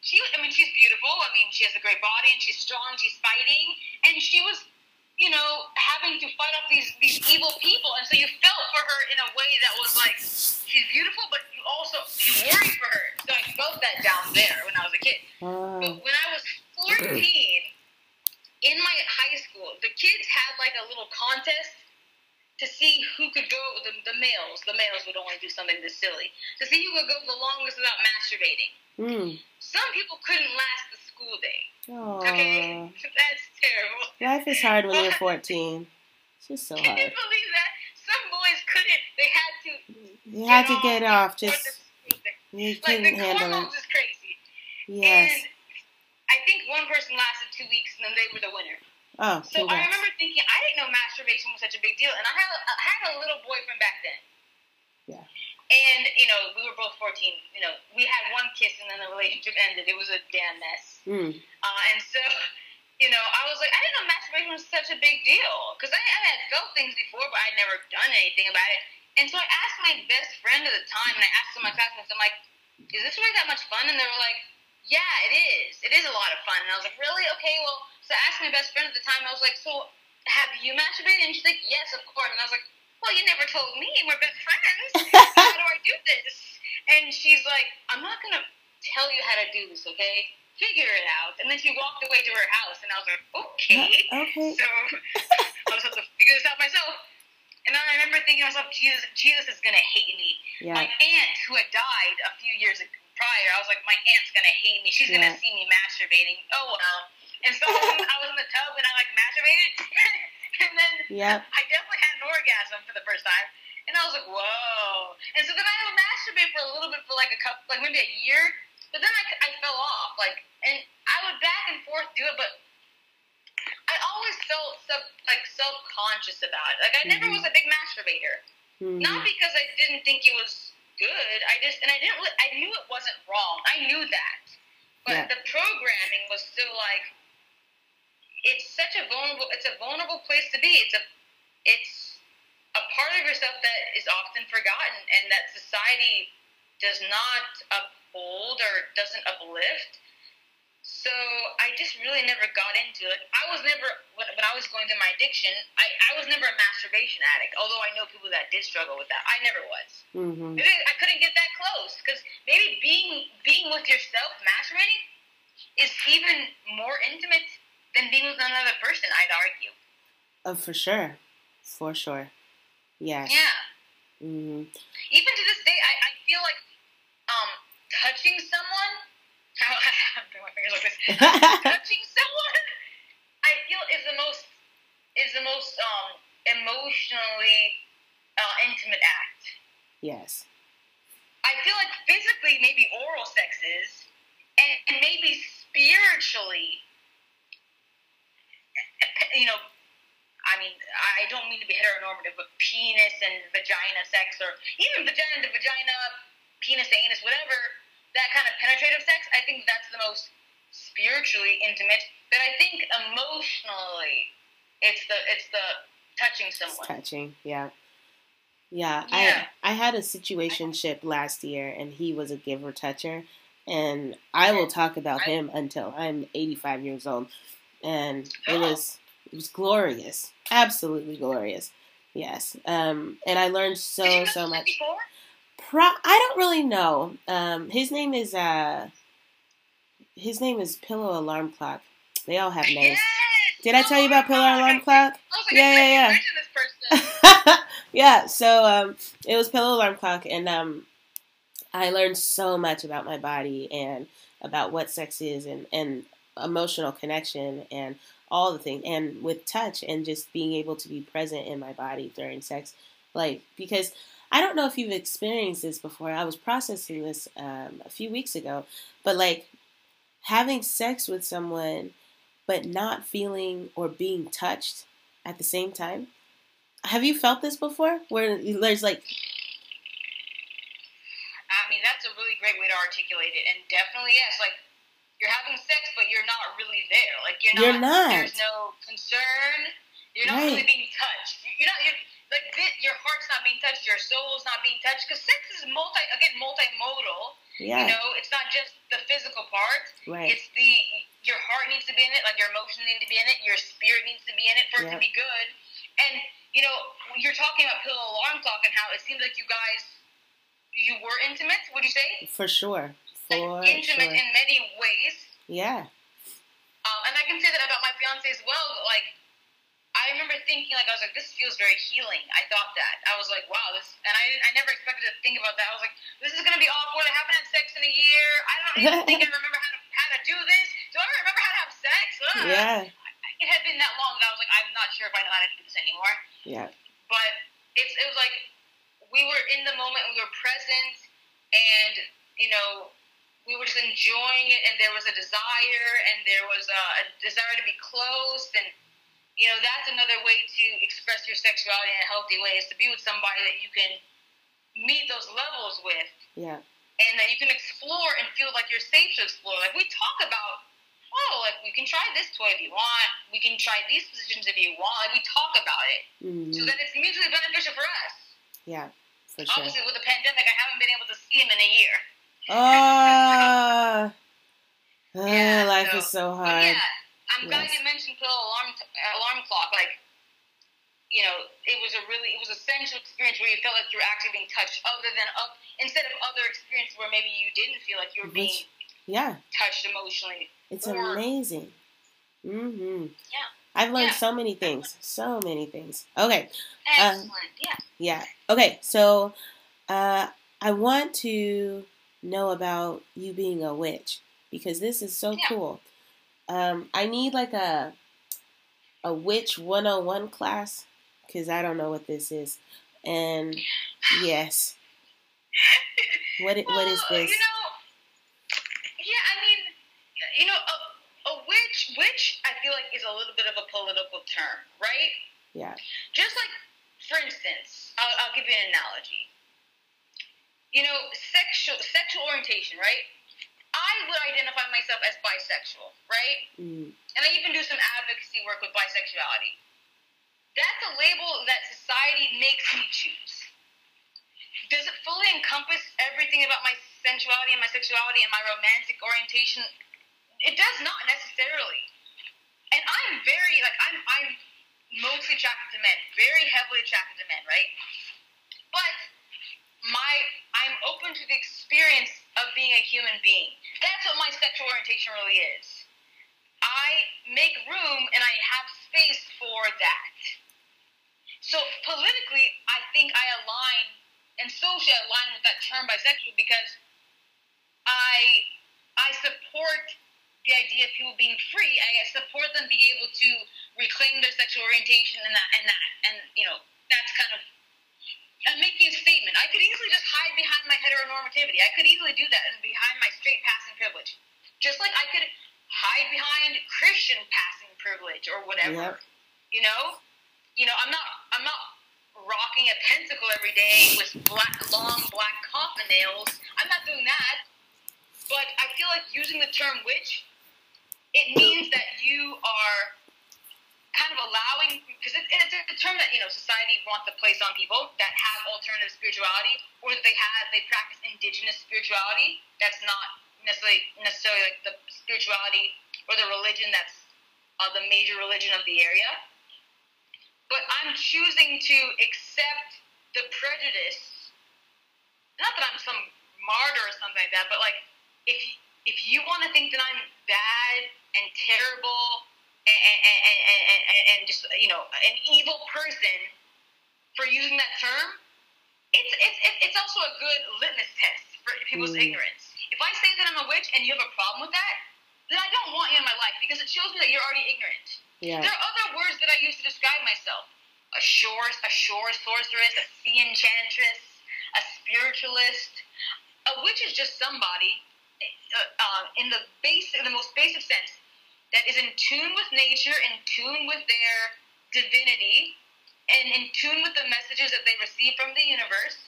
she i mean she's beautiful. I mean she has a great body and she's strong. She's fighting. And she was you know having to fight off these these evil people. And so you felt for her in a way that was like she's beautiful but you also you worry for her. So i felt that down there when i was a kid. Oh, but when I was 14, in my high school, the kids had like a little contest to see who could go, the, the males, the males would only do something this silly, to see who could go the longest without masturbating. Mm. Some people couldn't last the school day. Aw. Okay? [laughs] That's terrible. Life is hard when you're 14. It's just so Can you hard. believe that? Some boys couldn't. They had to. You had to get off. Just you Like couldn't the handle it. is crazy. Yes. And I think one person lasted two weeks, and then they were the winner. Oh, So I remember thinking, I didn't know masturbation was such a big deal, and I had a, I had a little boyfriend back then. Yeah. And you know, we were both fourteen. You know, we had one kiss, and then the relationship ended. It was a damn mess. Mm. Uh, and so, [laughs] you know, I was like, I didn't know masturbation was such a big deal because I, I had felt things before, but I'd never done anything about it. And so I asked my best friend at the time, and I asked some of my classmates, I'm like, is this really that much fun? And they were like, yeah, it is. It is a lot of fun. And I was like, really? Okay, well, so I asked my best friend at the time, I was like, so have you masturbated? And she's like, yes, of course. And I was like, well, you never told me. We're best friends. [laughs] How do I do this? And she's like, I'm not going to tell you how to do this, okay? Figure it out. And then she walked away to her house, and I was like, okay. Uh, okay. So [laughs] I was have to figure this out myself. And then I remember thinking to myself, Jesus, Jesus is gonna hate me. My aunt, who had died a few years prior, I was like, my aunt's gonna hate me. She's gonna see me masturbating. Oh well. And so [laughs] I was in the tub and I like masturbated, [laughs] and then Yep. I definitely had an orgasm for the first time. And I was like, whoa. And so then I would masturbate for a little bit for like a couple, like maybe a year. But then I, I fell off. Like, and I would back and forth do it, but I always felt sub, like self conscious about it. Like I never Mhm. was a big masturbator. Mm. Not because I didn't think it was good. I just and I didn't. I knew it wasn't wrong. I knew that, but Yeah. the programming was still like it's such a vulnerable. It's a vulnerable place to be. It's a it's a part of yourself that is often forgotten and that society does not uphold or doesn't uplift. So I just really never got into it. I was never when, when I was going through my addiction. I, I was never a masturbation addict. Although I know people that did struggle with that, I never was. Mm-hmm. Maybe I couldn't get that close because maybe being being with yourself masturbating is even more intimate than being with another person. I'd argue. Oh, for sure. For sure. Yes. Yeah. Mm-hmm. Even to this day, I, I feel like um touching someone. I'm doing my fingers like this. [laughs] touching someone, I feel is the most is the most um emotionally uh, intimate act. yes. I feel like physically, maybe oral sex is, and, and maybe spiritually, you know, I mean, I don't mean to be heteronormative, but penis and vagina sex, or even vagina to vagina, penis to anus, whatever, that kind of penetrative sex, I think that's the most spiritually intimate. But I think emotionally, it's the it's the touching someone. It's touching, yeah. Yeah, Yeah. I I had a situationship last year, and he was a giver toucher, and I will talk about him until I'm 85 years old, and it oh. was it was glorious, absolutely glorious. Yes, um, and I learned Did you so so much. Pro- I don't really know. Um, his name is uh, his name is Pillow Alarm Clock. They all have names. Yes! Did I tell you about Oh, Pillow Alarm Clock? Was like, Yeah, yeah, yeah. mentioned this person. [laughs] yeah, so um, it was Pillow Alarm Clock, and um, I learned so much about my body and about what sex is and, and emotional connection and all the things, and with touch and just being able to be present in my body during sex. Like, because I don't know if you've experienced this before. I was processing this um, a few weeks ago, but like having sex with someone but not feeling or being touched at the same time. Have you felt this before? Where there's like, I mean, that's a really great way to articulate it, and definitely yes, like you're having sex, but you're not really there. Like you're not. You're not. There's no concern. You're not really being touched. You're not. You're, like your heart's not being touched. Your soul's not being touched. Because sex is multi. Again, multimodal. yeah, You know, it's not just the physical part. right, It's the your heart needs to be in it, like your emotions need to be in it, your spirit needs to be in it for it to be good. And you know, you're talking about pillow alarm clock and how it seems like you guys you were intimate. Would you say for sure, like for intimate sure. in many ways? Yeah, Um, and I can say that about my fiance as well. Like, I remember thinking like I was like, this feels very healing. I thought that I was like, wow, this, and I I never expected to think about that. I was like, this is gonna be awkward. I haven't had sex in a year. I don't even think I [laughs] remember how to how to do this. Do I remember how to have sex? Ugh. yeah, It had been that long that I was like, I'm not sure if I know how to do this anymore. yeah, But it's it was like we were in the moment, we were present, and you know we were just enjoying it, and there was a desire, and there was a, a desire to be close, and you know that's another way to express your sexuality in a healthy way is to be with somebody that you can meet those levels with, yeah, and that you can explore and feel like you're safe to explore. Like we talk about. Oh, like we can try this toy if you want. We can try these positions if you want. Like we talk about it hmm so that it's mutually beneficial for us. yeah, for sure. Obviously, with the pandemic, I haven't been able to see him in a year. Ah, ah, Yeah, life so- is so hard. yeah, I'm glad you mentioned the alarm t- alarm clock. Like, you know, it was a really it was a sensual experience where you felt like you were actually being touched, other than up instead of other experiences where maybe you didn't feel like you were being Yeah, touched emotionally. it's Or- amazing. hmm Yeah. I've learned Yeah. so many things, so many things. Okay, Um, Excellent. yeah. Yeah. Okay. So, uh, I want to know about you being a witch because this is so Yeah. cool. Um, I need like a a witch 101 class because I don't know what this is. And yes, what i- what is this? You know, yeah, I mean, you know, a, a witch, witch, I feel like is a little bit of a political term, right? Yeah. Just like, for instance, I'll, I'll give you an analogy. You know, sexual sexual orientation, right? I would identify myself as bisexual, right? Mm, and I even do some advocacy work with bisexuality. That's a label that society makes me choose. Does it fully encompass everything about my sensuality and my sexuality and my romantic orientation? It does not necessarily. And I'm very like I'm I'm mostly attracted to men, very heavily attracted to men, right? But my I'm open to the experience of being a human being. That's what my sexual orientation really is. I make room and I have space for that. So politically, I think I align and socially align with that term bisexual because I I support the idea of people being free. I support them being able to reclaim their sexual orientation and that and that and you know that's kind of I'm making a statement. I could easily just hide behind my heteronormativity. I could easily do that and behind my straight passing privilege. Just like I could hide behind Christian passing privilege or whatever. Yep. You know? you know, I'm not I'm not rocking a pentacle every day with black long black coffin nails. I'm not doing that. But I feel like using the term witch, it means that you are kind of allowing because it, it's a term that you know society wants to place on people that have alternative spirituality or that they have they practice indigenous spirituality that's not necessarily necessarily like the spirituality or the religion that's uh, the major religion of the area. But i'm choosing to accept the prejudice not that i'm some martyr or something like that but like if if you want to think that i'm bad and terrible and, and, and, and, just you know an evil person for using that term it's it's it's also a good litmus test for people's mm. ignorance if i say that i'm a witch and you have a problem with that then i don't want you in my life because it shows me that you're already ignorant yeah. there are other words that i use to describe myself a shore a shore sorceress a sea enchantress a spiritualist a witch is just somebody uh, uh, in the base in the most basic sense that is in tune with nature, in tune with their divinity, and in tune with the messages that they receive from the universe,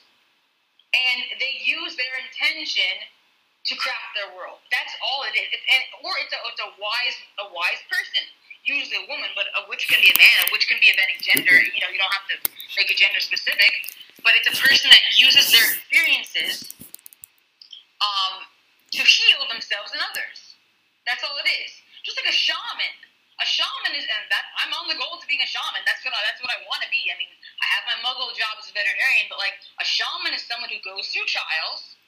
and they use their intention to craft their world. That's all it is. It's, and, or it's a, it's a wise a wise person, usually a woman, but a witch can be a man, a witch can be of any gender. You know, you don't have to make a gender specific, but it's a person that uses their experiences um, to heal themselves and others. That's all it is just like a shaman. A shaman is, and that I'm on the goal to being a shaman. That's what I, that's what I want to be. I mean, I have my muggle job as a veterinarian, but like a shaman is someone who goes through trials,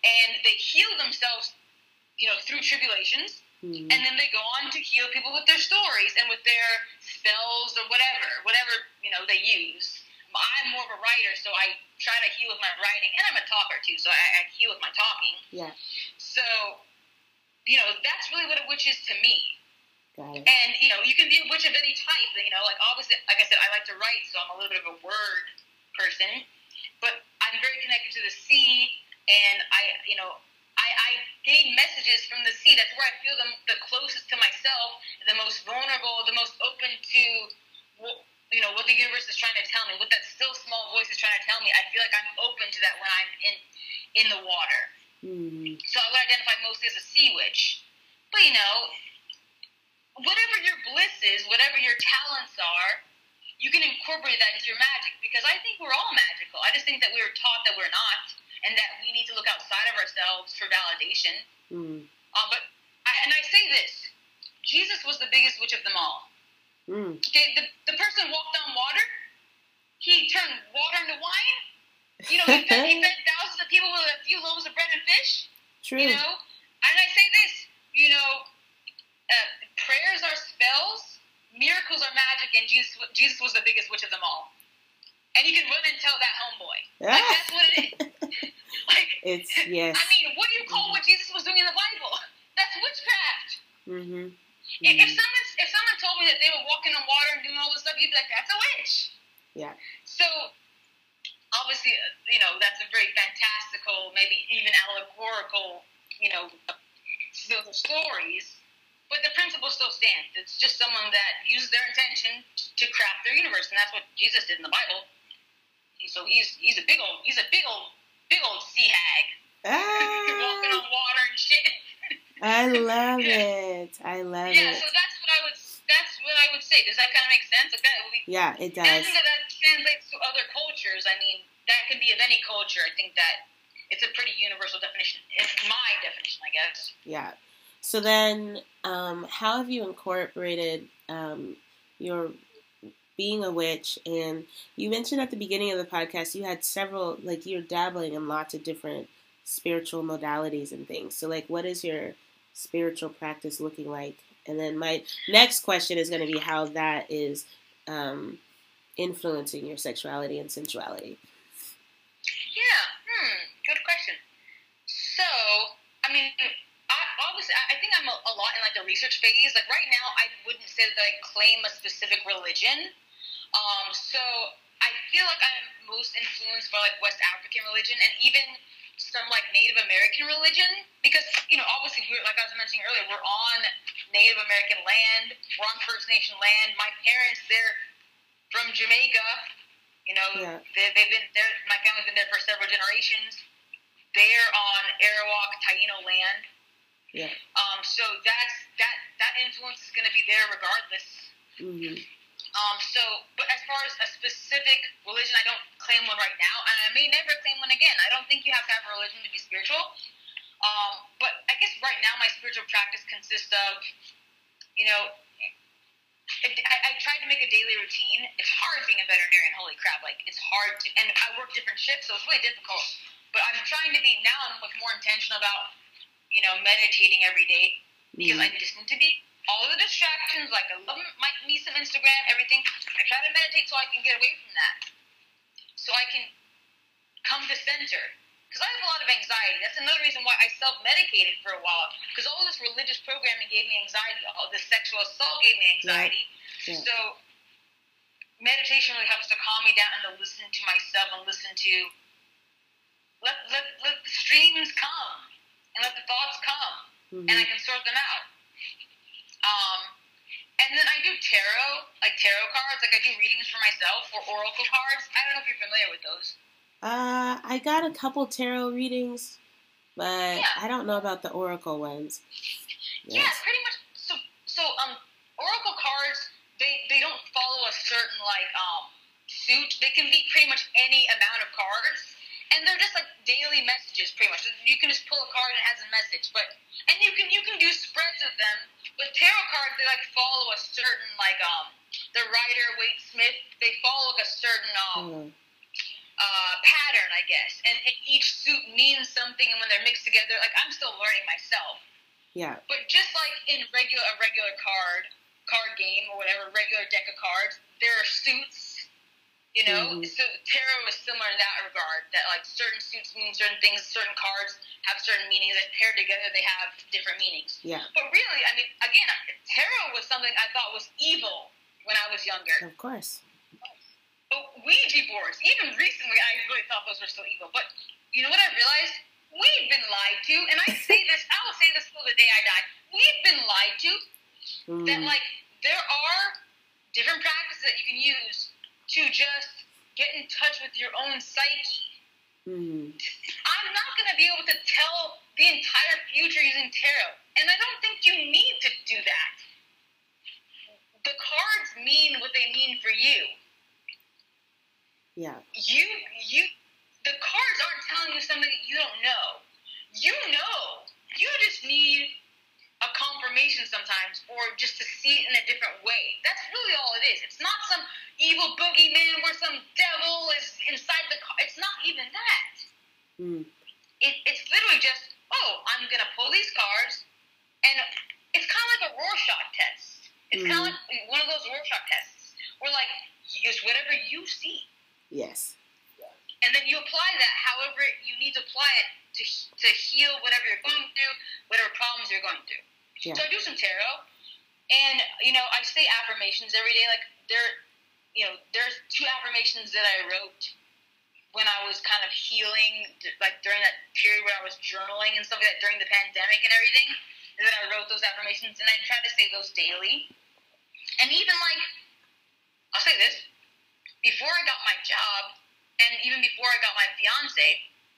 and they heal themselves, you know, through tribulations, mm-hmm. and then they go on to heal people with their stories and with their spells or whatever, whatever you know they use. I'm more of a writer, so I try to heal with my writing, and I'm a talker too, so I, I heal with my talking. Yeah. So you know, that's really what a witch is to me. And you know, you can be a witch of any type. You know, like obviously, like I said, I like to write, so I'm a little bit of a word person. But I'm very connected to the sea, and I, you know, I, I gain messages from the sea. That's where I feel the, the closest to myself, the most vulnerable, the most open to, what, you know, what the universe is trying to tell me, what that still small voice is trying to tell me. I feel like I'm open to that when I'm in in the water. Mm. So I would identify mostly as a sea witch. But you know, whatever your bliss is, whatever your talents are, you can incorporate that into your magic because I think we're all magical. I just think that we were taught that we're not, and that we need to look outside of ourselves for validation. Mm. Uh, but I, and I say this: Jesus was the biggest witch of them all. Mm. Okay, the, the person walked on water. He turned water into wine. You know, he fed, he fed thousands of people with a few loaves of bread and fish. True. You know, and I say this, you know, uh, prayers are spells, miracles are magic, and Jesus, Jesus was the biggest witch of them all. And you can run and tell that homeboy. Like, that's what it is. [laughs] like, it's [laughs] yes. I mean, what do you call what Jesus was doing in the Bible? [laughs] That's witchcraft. Mm-hmm. Mm-hmm. If, if someone if someone told me that they were walking on water and doing all this stuff, you'd be like, "That's a witch." Yeah. So obviously, uh, you know, that's a very fantastical, maybe even allegorical, you know, stories. But the principle still stands. It's just someone that uses their intention to craft their universe, and that's what Jesus did in the Bible. So he's he's a big old he's a big old big old sea hag ah. [laughs] walking on water and shit. [laughs] I love it. I love yeah, it. Yeah, so that's what I would that's what I would say. Does that kind of make sense? That, yeah, it does. Translates to other cultures. I mean, that can be of any culture. I think that it's a pretty universal definition. It's my definition, I guess. Yeah. So then, um, how have you incorporated um, your being a witch? And you mentioned at the beginning of the podcast you had several, like you're dabbling in lots of different spiritual modalities and things. So, like, what is your spiritual practice looking like? And then my next question is going to be how that is um, influencing your sexuality and sensuality. Yeah, hmm, good question. So, I mean, I, obviously, I think I'm a, a, lot in like the research phase. Like right now, I wouldn't say that I claim a specific religion. Um, so I feel like I'm most influenced by like West African religion and even some like Native American religion because you know obviously we're like I was mentioning earlier we're on Native American land we're on First Nation land my parents they're from Jamaica. You know, Yeah. they, they've been there. My family's been there for several generations. They're on Arawak Taino land. Yeah. Um, so that's that that influence is going to be there regardless. hmm Um, so, but as far as a specific religion, I don't claim one right now, and I may never claim one again. I don't think you have to have a religion to be spiritual. Um, but I guess right now my spiritual practice consists of, you know, I, I try to make a daily routine. It's hard being a veterinarian. Holy crap! Like it's hard to, and I work different shifts, so it's really difficult. But I'm trying to be now. I'm like more intentional about, you know, meditating every day because mm. I just need to be all the distractions. Like I love my, me some Instagram, everything. I try to meditate so I can get away from that, so I can come to center. Because I have a lot of anxiety. That's another reason why I self medicated for a while. Because all this religious programming gave me anxiety. All this sexual assault gave me anxiety. Yeah. So meditation really helps to calm me down and to listen to myself and listen to let let, let the streams come and let the thoughts come hmm and I can sort them out. Um, and then I do tarot, like tarot cards, like I do readings for myself or oracle cards. I don't know if you're familiar with those. Uh, I got a couple tarot readings, but Yeah. I don't know about the oracle ones. Yeah, pretty much. So, so um, oracle cards they they don't follow a certain like um suit. They can be pretty much any amount of cards, and they're just like daily messages. Pretty much, you can just pull a card and it has a message. But and you can you can do spreads of them. But tarot cards they like follow a certain like um the Rider Waite Smith. They follow like a certain um Mm. uh, pattern, I guess. And, and each suit means something, and when they're mixed together, like I'm still learning myself. Yeah. But just like in regular a regular card card game or whatever regular deck of cards, there are suits. You know, Mhm. so tarot is similar in that regard. That like certain suits mean certain things, certain cards have certain meanings. That paired together, they have different meanings. Yeah. But really, I mean, again, tarot was something I thought was evil when I was younger. Of course. Ouija boards, even recently, I really thought those were so evil. But you know what I realized? We've been lied to, and I say this, I will say this till the day I die. We've been lied to Mm. that, like, there are different practices that you can use to just get in touch with your own psyche. Mm. I'm not going to be able to tell the entire future using tarot, and I don't think you need to do that. The cards mean what they mean for you. Yeah. you you the cards aren't telling you something that you don't know. You know. You just need a confirmation sometimes or just to see it in a different way. That's really all it is. It's not some evil boogeyman where some devil is inside the car. It's not even that. Mm. It, it's literally just, oh, I'm going to pull these cards and it's kind of like a Rorschach test. It's kind of Mhm. like one of those Rorschach tests where like it's whatever you see Yes. and then you apply that however you need to apply it to, to heal whatever you're going through, whatever problems you're going through. Yeah. So I do some tarot, and you know I say affirmations every day. Like there, you know, there's two affirmations that I wrote when I was kind of healing, like during that period where I was journaling and stuff like that during the pandemic and everything. And then I wrote those affirmations, and I try to say those daily. And even like, I'll say this: before I got my job, and even before I got my fiance,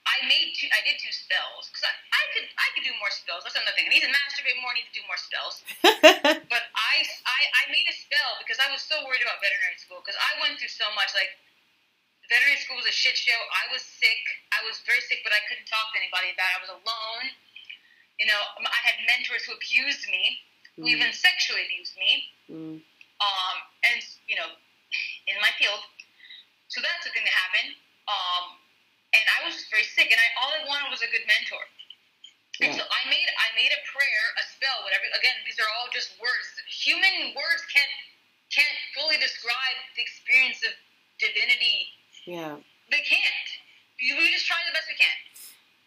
I made two. I did two spells because I, I could I could do more spells. That's another thing. I need to masturbate more. I need to do more spells. [laughs] But I, I I made a spell because I was so worried about veterinary school because I went through so much. Like veterinary school was a shit show. I was sick. I was very sick, but I couldn't talk to anybody about it. I was alone. You know, I had mentors who abused me, who Mm. even sexually abused me Mm. um, and you know, in my field. So that's a thing that happened. Um, and I was just very sick, and I all I wanted was a good mentor. And so I made I made a prayer, a spell, whatever. Again, these are all just words. Human words can't can't fully describe the experience of divinity. Yeah. They can't. We just try the best we can.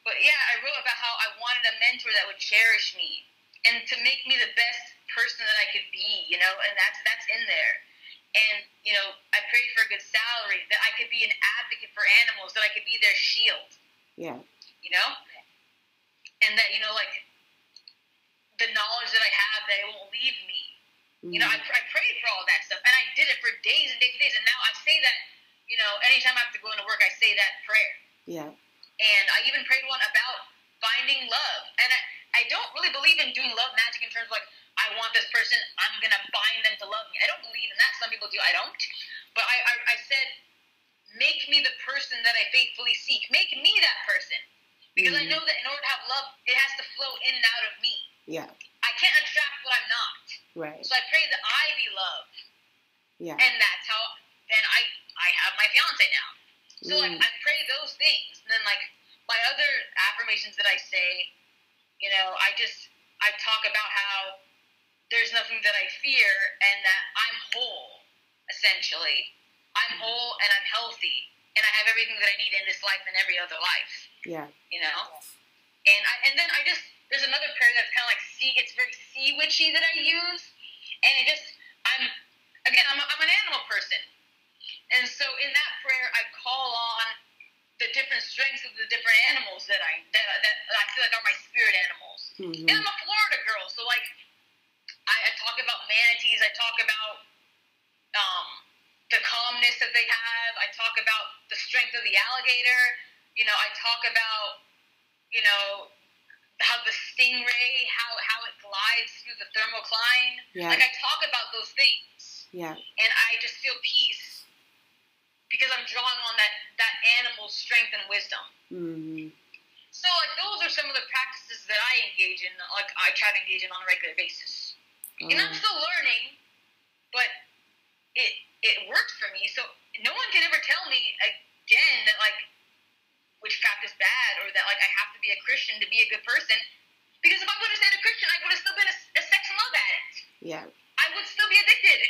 But yeah, I wrote about how I wanted a mentor that would cherish me and to make me the best person that I could be, you know, and that's that's in there. And you know, prayed for a good salary, that I could be an advocate for animals, that I could be their shield, Yeah. you know, and that you know, like the knowledge that I have, that it won't leave me. You know, I, mm-hmm. I prayed for all that stuff, and I did it for days and days and days. And now I say that, you know, anytime I have to go into work, I say that prayer. Yeah. And I even prayed one about finding love. And I, I don't really believe in doing love magic in terms of like, I want this person, I'm going to bind them to love me. I don't believe in that. Some people do. I don't. But I, I, I said, make me the person that I faithfully seek. Make me that person. Because mm-hmm. I know that in order to have love, it has to flow in and out of me. Yeah. I can't attract what I'm not. Right. So I pray that I be loved. Yeah. And that's how then I I have my fiance now. So mm. like I pray those things. And then like my other affirmations that I say, you know, I just I talk about how there's nothing that I fear and that I'm whole, essentially. I'm mm. whole and I'm healthy and I have everything that I need in this life and every other life. Yeah. You know? And I and then I just there's another prayer that's kind of like sea. It's very sea witchy that I use, and it just I'm again I'm, a, I'm an animal person, and so in that prayer I call on the different strengths of the different animals that I that that I feel like are my spirit animals. Mm-hmm. And I'm a Florida girl, so like I, I talk about manatees. I talk about um, the calmness that they have. I talk about the strength of the alligator. You know, I talk about you know how the stingray, how how it glides through the thermocline. Yeah. Like I talk about those things. Yeah. And I just feel peace because I'm drawing on that that animal's strength and wisdom. Mm-hmm. So like those are some of the practices that I engage in. Like I try to engage in on a regular basis. Oh. And I'm still learning, but it it works for me. So no one can ever tell me again that like witchcraft is bad or that like I have to be a Christian to be a good person. Because if I would have stayed a Christian, I would have still been a, a sex and love addict. Yeah. I would still be addicted.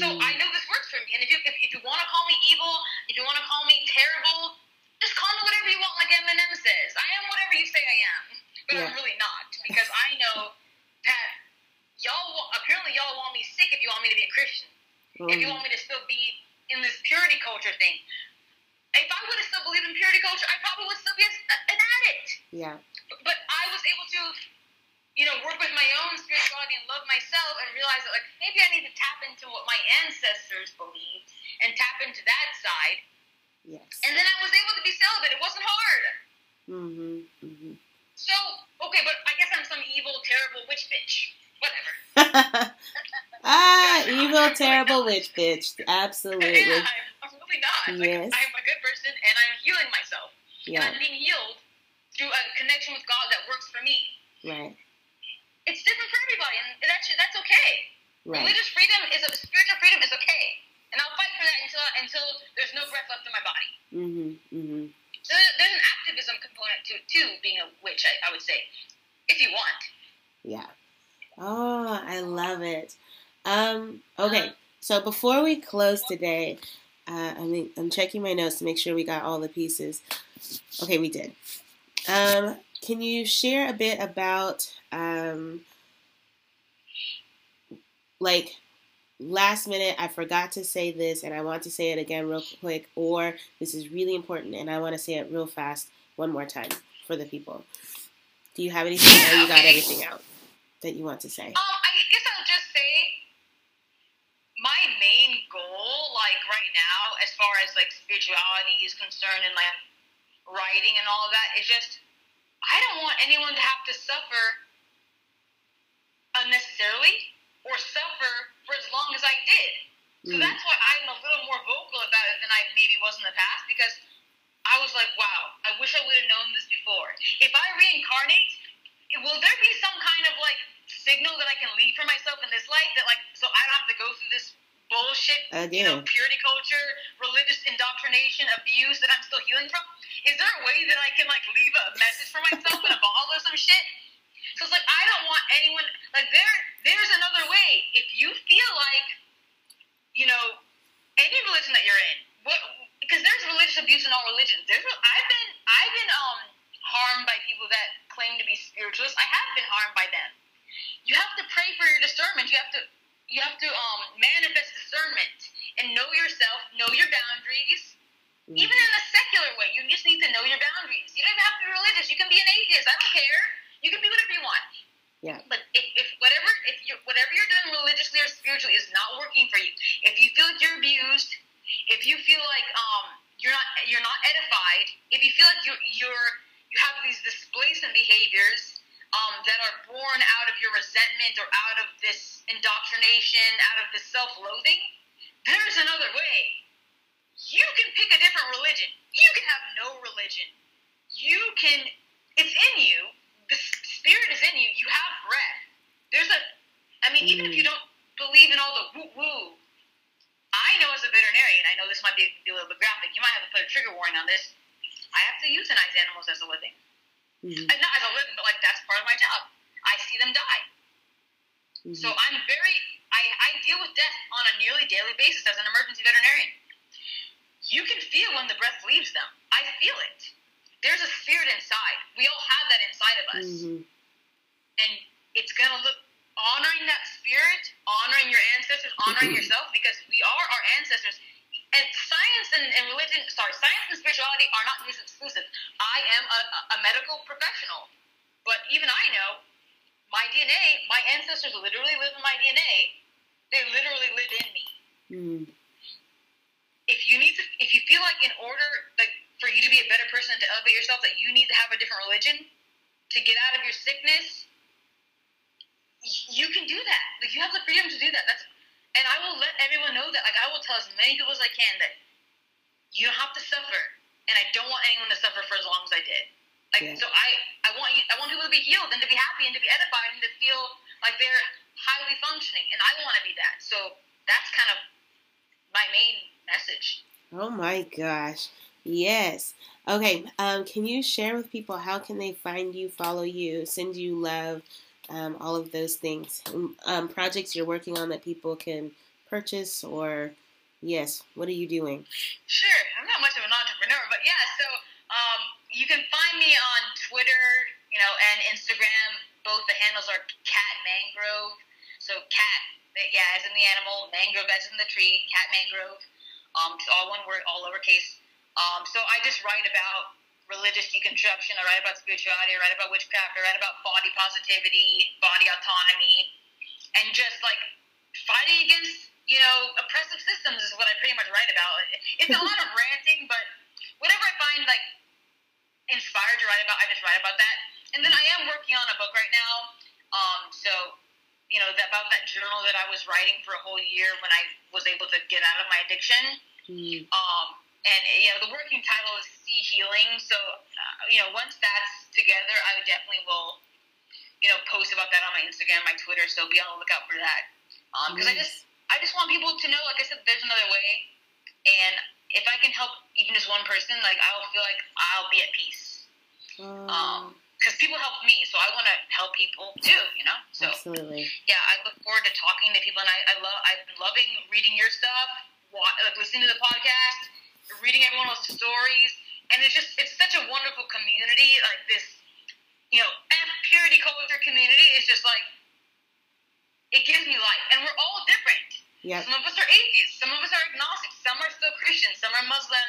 So mm. I know this works for me. And if you if, if you want to call me evil, if you want to call me terrible, just call me whatever you want, like Eminem says. I am whatever you say I am, but yeah. I'm really not because I know that y'all apparently y'all want me sick if you want me to be a Christian. Mm. If you want me to still be in this purity culture thing, if I would have still believed in purity culture, I probably would still be a, an addict. Yeah. But, but I was able to, you know, work with my own spirituality and love myself and realize that, like, maybe I need to tap into what my ancestors believed and tap into that side. Yes. And then I was able to be celibate. It wasn't hard. Mm-hmm. Mm-hmm. So, okay, but I guess I'm some evil, terrible witch bitch. Whatever. [laughs] ah, evil, terrible witch bitch. Absolutely. Yeah, not. Yes. I'm a good person and I'm healing myself. Yeah. And I'm being healed through a connection with God that works for me. Right. It's different for everybody, and that's that's okay. Right. Religious freedom is a spiritual freedom is okay, and I'll fight for that until until there's no breath left in my body. Mm-hmm. Mm-hmm. So there's an activism component to to being a witch. I, I would say, if you want. Yeah. Oh, I love it. Um. Okay. So before we close today, uh, I mean, I'm checking my notes to make sure we got all the pieces. Okay, we did. Um, can you share a bit about, um, like, last minute, I forgot to say this and I want to say it again real quick, or this is really important and I want to say it real fast one more time for the people. Do you have anything, or you got everything out that you want to say? Um, I guess I'll just say my main goal like right now, as far as like spirituality is concerned and like writing and all of that, is just I don't want anyone to have to suffer unnecessarily or suffer for as long as I did. So mm. that's why I'm a little more vocal about it than I maybe was in the past because I was like, wow, I wish I would have known this before. If I reincarnate, will there be some kind of like signal that I can leave for myself in this life that like so I don't have to go through this bullshit, you know, purity culture, religious indoctrination, abuse that I'm still healing from? Is there a way that I can like leave a message for myself in a ball or some shit? So it's like I don't want anyone like there. There's another way. If you feel like, you know, any religion that you're in, what because there's religious abuse in all religions. There's I've been I've been um harmed by people that claim to be spiritualists. I have been harmed by them. You have to pray for your discernment. You have to you have to um, manifest discernment and know yourself, know your boundaries. Mm-hmm. Even in a secular way, you just need to know your boundaries. You don't even have to be religious. You can be an atheist. I don't care. You can be whatever you want. Yeah. But if, if whatever if you whatever you're doing religiously or spiritually is not working for you, if you feel like you're abused, if you feel like um you're not you're not edified, if you feel like you you're you have these displacement behaviors um, that are born out of your resentment or out of this indoctrination, out of this self-loathing, there's another way. You can pick a different religion. You can have no religion. You can. It's in you. The spirit is in you. You have breath. There's a. I mean, even if you don't believe in all the woo woo, I know as a veterinarian, I know this might be, be a little bit graphic. You might have to put a trigger warning on this. I have to euthanize animals as a living. Mm-hmm. And not as a living, but like that's part of my job. I see them die. Mm-hmm. So I'm very, I, I deal with death on a nearly daily basis as an emergency veterinarian. You can feel when the breath leaves them. I feel it. There's a spirit inside. We all have that inside of us. Mm-hmm. And it's going to look honoring that spirit, honoring your ancestors, honoring [clears throat] yourself, because we are our ancestors and science and, and religion, sorry, science and spirituality are not mutually exclusive. I am a, a medical professional, but even I know my DNA, my ancestors literally live in my DNA. They literally live in me. Mm. If you need to, if you feel like in order, like for you to be a better person and to elevate yourself, that you need to have a different religion to get out of your sickness, you can do that. Like you have the freedom to do that. That's and I will let everyone know that. Like I will tell as many people as I can that you don't have to suffer, and I don't want anyone to suffer for as long as I did. Like yeah. so, I I want you I want people to be healed and to be happy and to be edified and to feel like they're highly functioning, and I want to be that. So that's kind of my main message. Oh my gosh. Yes. Okay. Um, can you share with people how can they find you, follow you, send you love, um, all of those things. Um, projects you're working on that people can purchase, or yes, what are you doing? Sure, I'm not much of an entrepreneur, but yeah. So um, you can find me on Twitter, you know, and Instagram. Both the handles are Cat Mangrove. So cat, yeah, as in the animal, mangrove as in the tree, Cat Mangrove. Um, so all one word, all lowercase. Um, so I just write about religious deconstruction. I write about spirituality. I write about witchcraft. I write about body positivity, body autonomy, and just like fighting against you know oppressive systems is what I pretty much write about. It's a lot of [laughs] ranting, but whatever I find like inspired to write about, I just write about that. And then I am working on a book right now. Um, so you know that, about that journal that I was writing for a whole year when I was able to get out of my addiction. Mm. Um, and you know the working title is Sea Healing. So uh, you know once that's together, I definitely will you know post about that on my Instagram, my Twitter. So be on the lookout for that. Because um, I just I just want people to know, like I said, there's another way, and if I can help even just one person, like I'll feel like I'll be at peace. Um, um because people help me, so I want to help people too, you know. So absolutely, yeah, I look forward to talking to people, and I, I love I've been loving reading your stuff, like listening to the podcast, reading everyone else's stories, and it's just it's such a wonderful community. Like this, you know, F purity culture community is just like it gives me life, and we're all different. Yeah. Some of us are atheists, some of us are agnostic, some are still Christian, some are Muslim,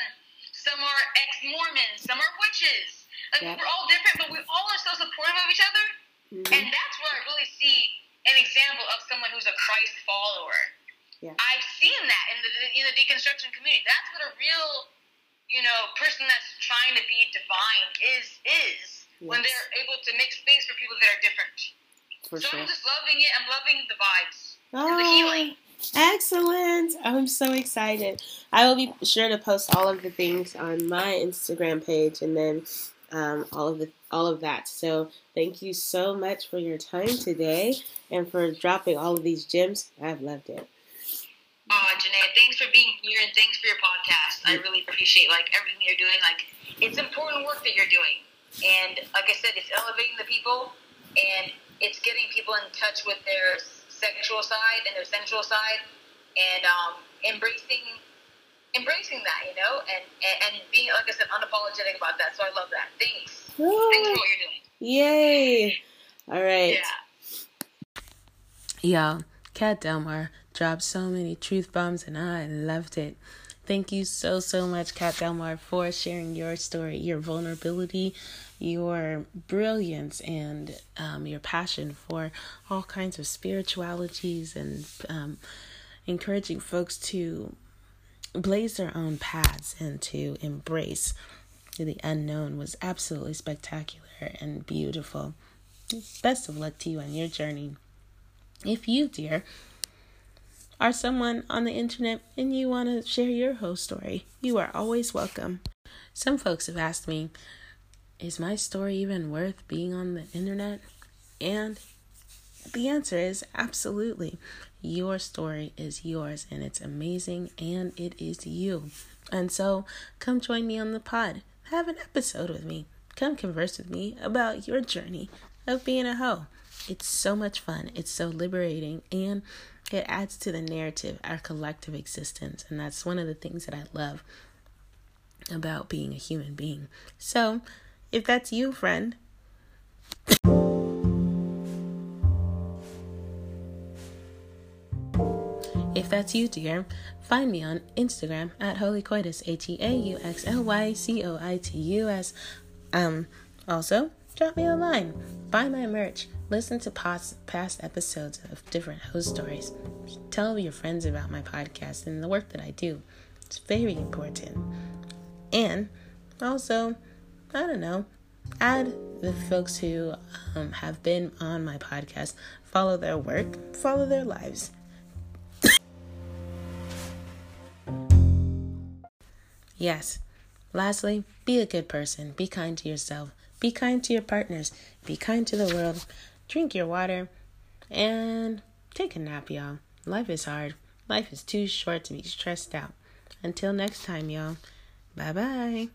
some are ex-Mormons, some are witches. Like yep. we're all different, but we all are so supportive of each other, mm-hmm. and that's where I really see an example of someone who's a Christ follower yeah. I've seen that in the in the deconstruction community. That's what a real, you know, person that's trying to be divine is is yes. when they're able to make space for people that are different. For so sure. I'm just loving it. I'm loving the vibes oh, and the healing. Excellent! I'm so excited. I will be sure to post all of the things on my Instagram page, and then um, all of the all of that. So thank you so much for your time today and for dropping all of these gems. I've loved it. Uh, Janae, thanks for being here and thanks for your podcast. I really appreciate like everything you're doing. Like it's important work that you're doing, and like I said, it's elevating the people and it's getting people in touch with their sexual side and their sensual side, and um, embracing embracing that, you know, and, and and being like I said, unapologetic about that. So I love that. Thanks. Oh, thanks for what you're doing. Yay! All right. Yeah. Yeah. Cat Delmar dropped so many truth bombs and I loved it. Thank you so, so much, Cat Delmar, for sharing your story, your vulnerability, your brilliance and um, your passion for all kinds of spiritualities and um, encouraging folks to blaze their own paths and to embrace the unknown was absolutely spectacular and beautiful. Best of luck to you on your journey. If you, dear, are someone on the internet and you want to share your whole story, you are always welcome. Some folks have asked me, is my story even worth being on the internet? And the answer is absolutely. Your story is yours and it's amazing and it is you. And so come join me on the pod. Have an episode with me. Come converse with me about your journey of being a hoe. It's so much fun. It's so liberating and it adds to the narrative, our collective existence. And that's one of the things that I love about being a human being. So, if that's you, friend, if that's you, dear, find me on Instagram at Heauxly Coitus, H E A U X L Y C O I T U S. Um, also, drop me a line, buy my merch, listen to past, episodes of different host stories, tell your friends about my podcast and the work that I do. It's very important. And also, I don't know, add the folks who um, have been on my podcast, follow their work, follow their lives. yes. Lastly, be a good person. Be kind to yourself. Be kind to your partners. Be kind to the world. Drink your water. And take a nap, y'all. Life is hard. Life is too short to be stressed out. Until next time, y'all. Bye bye.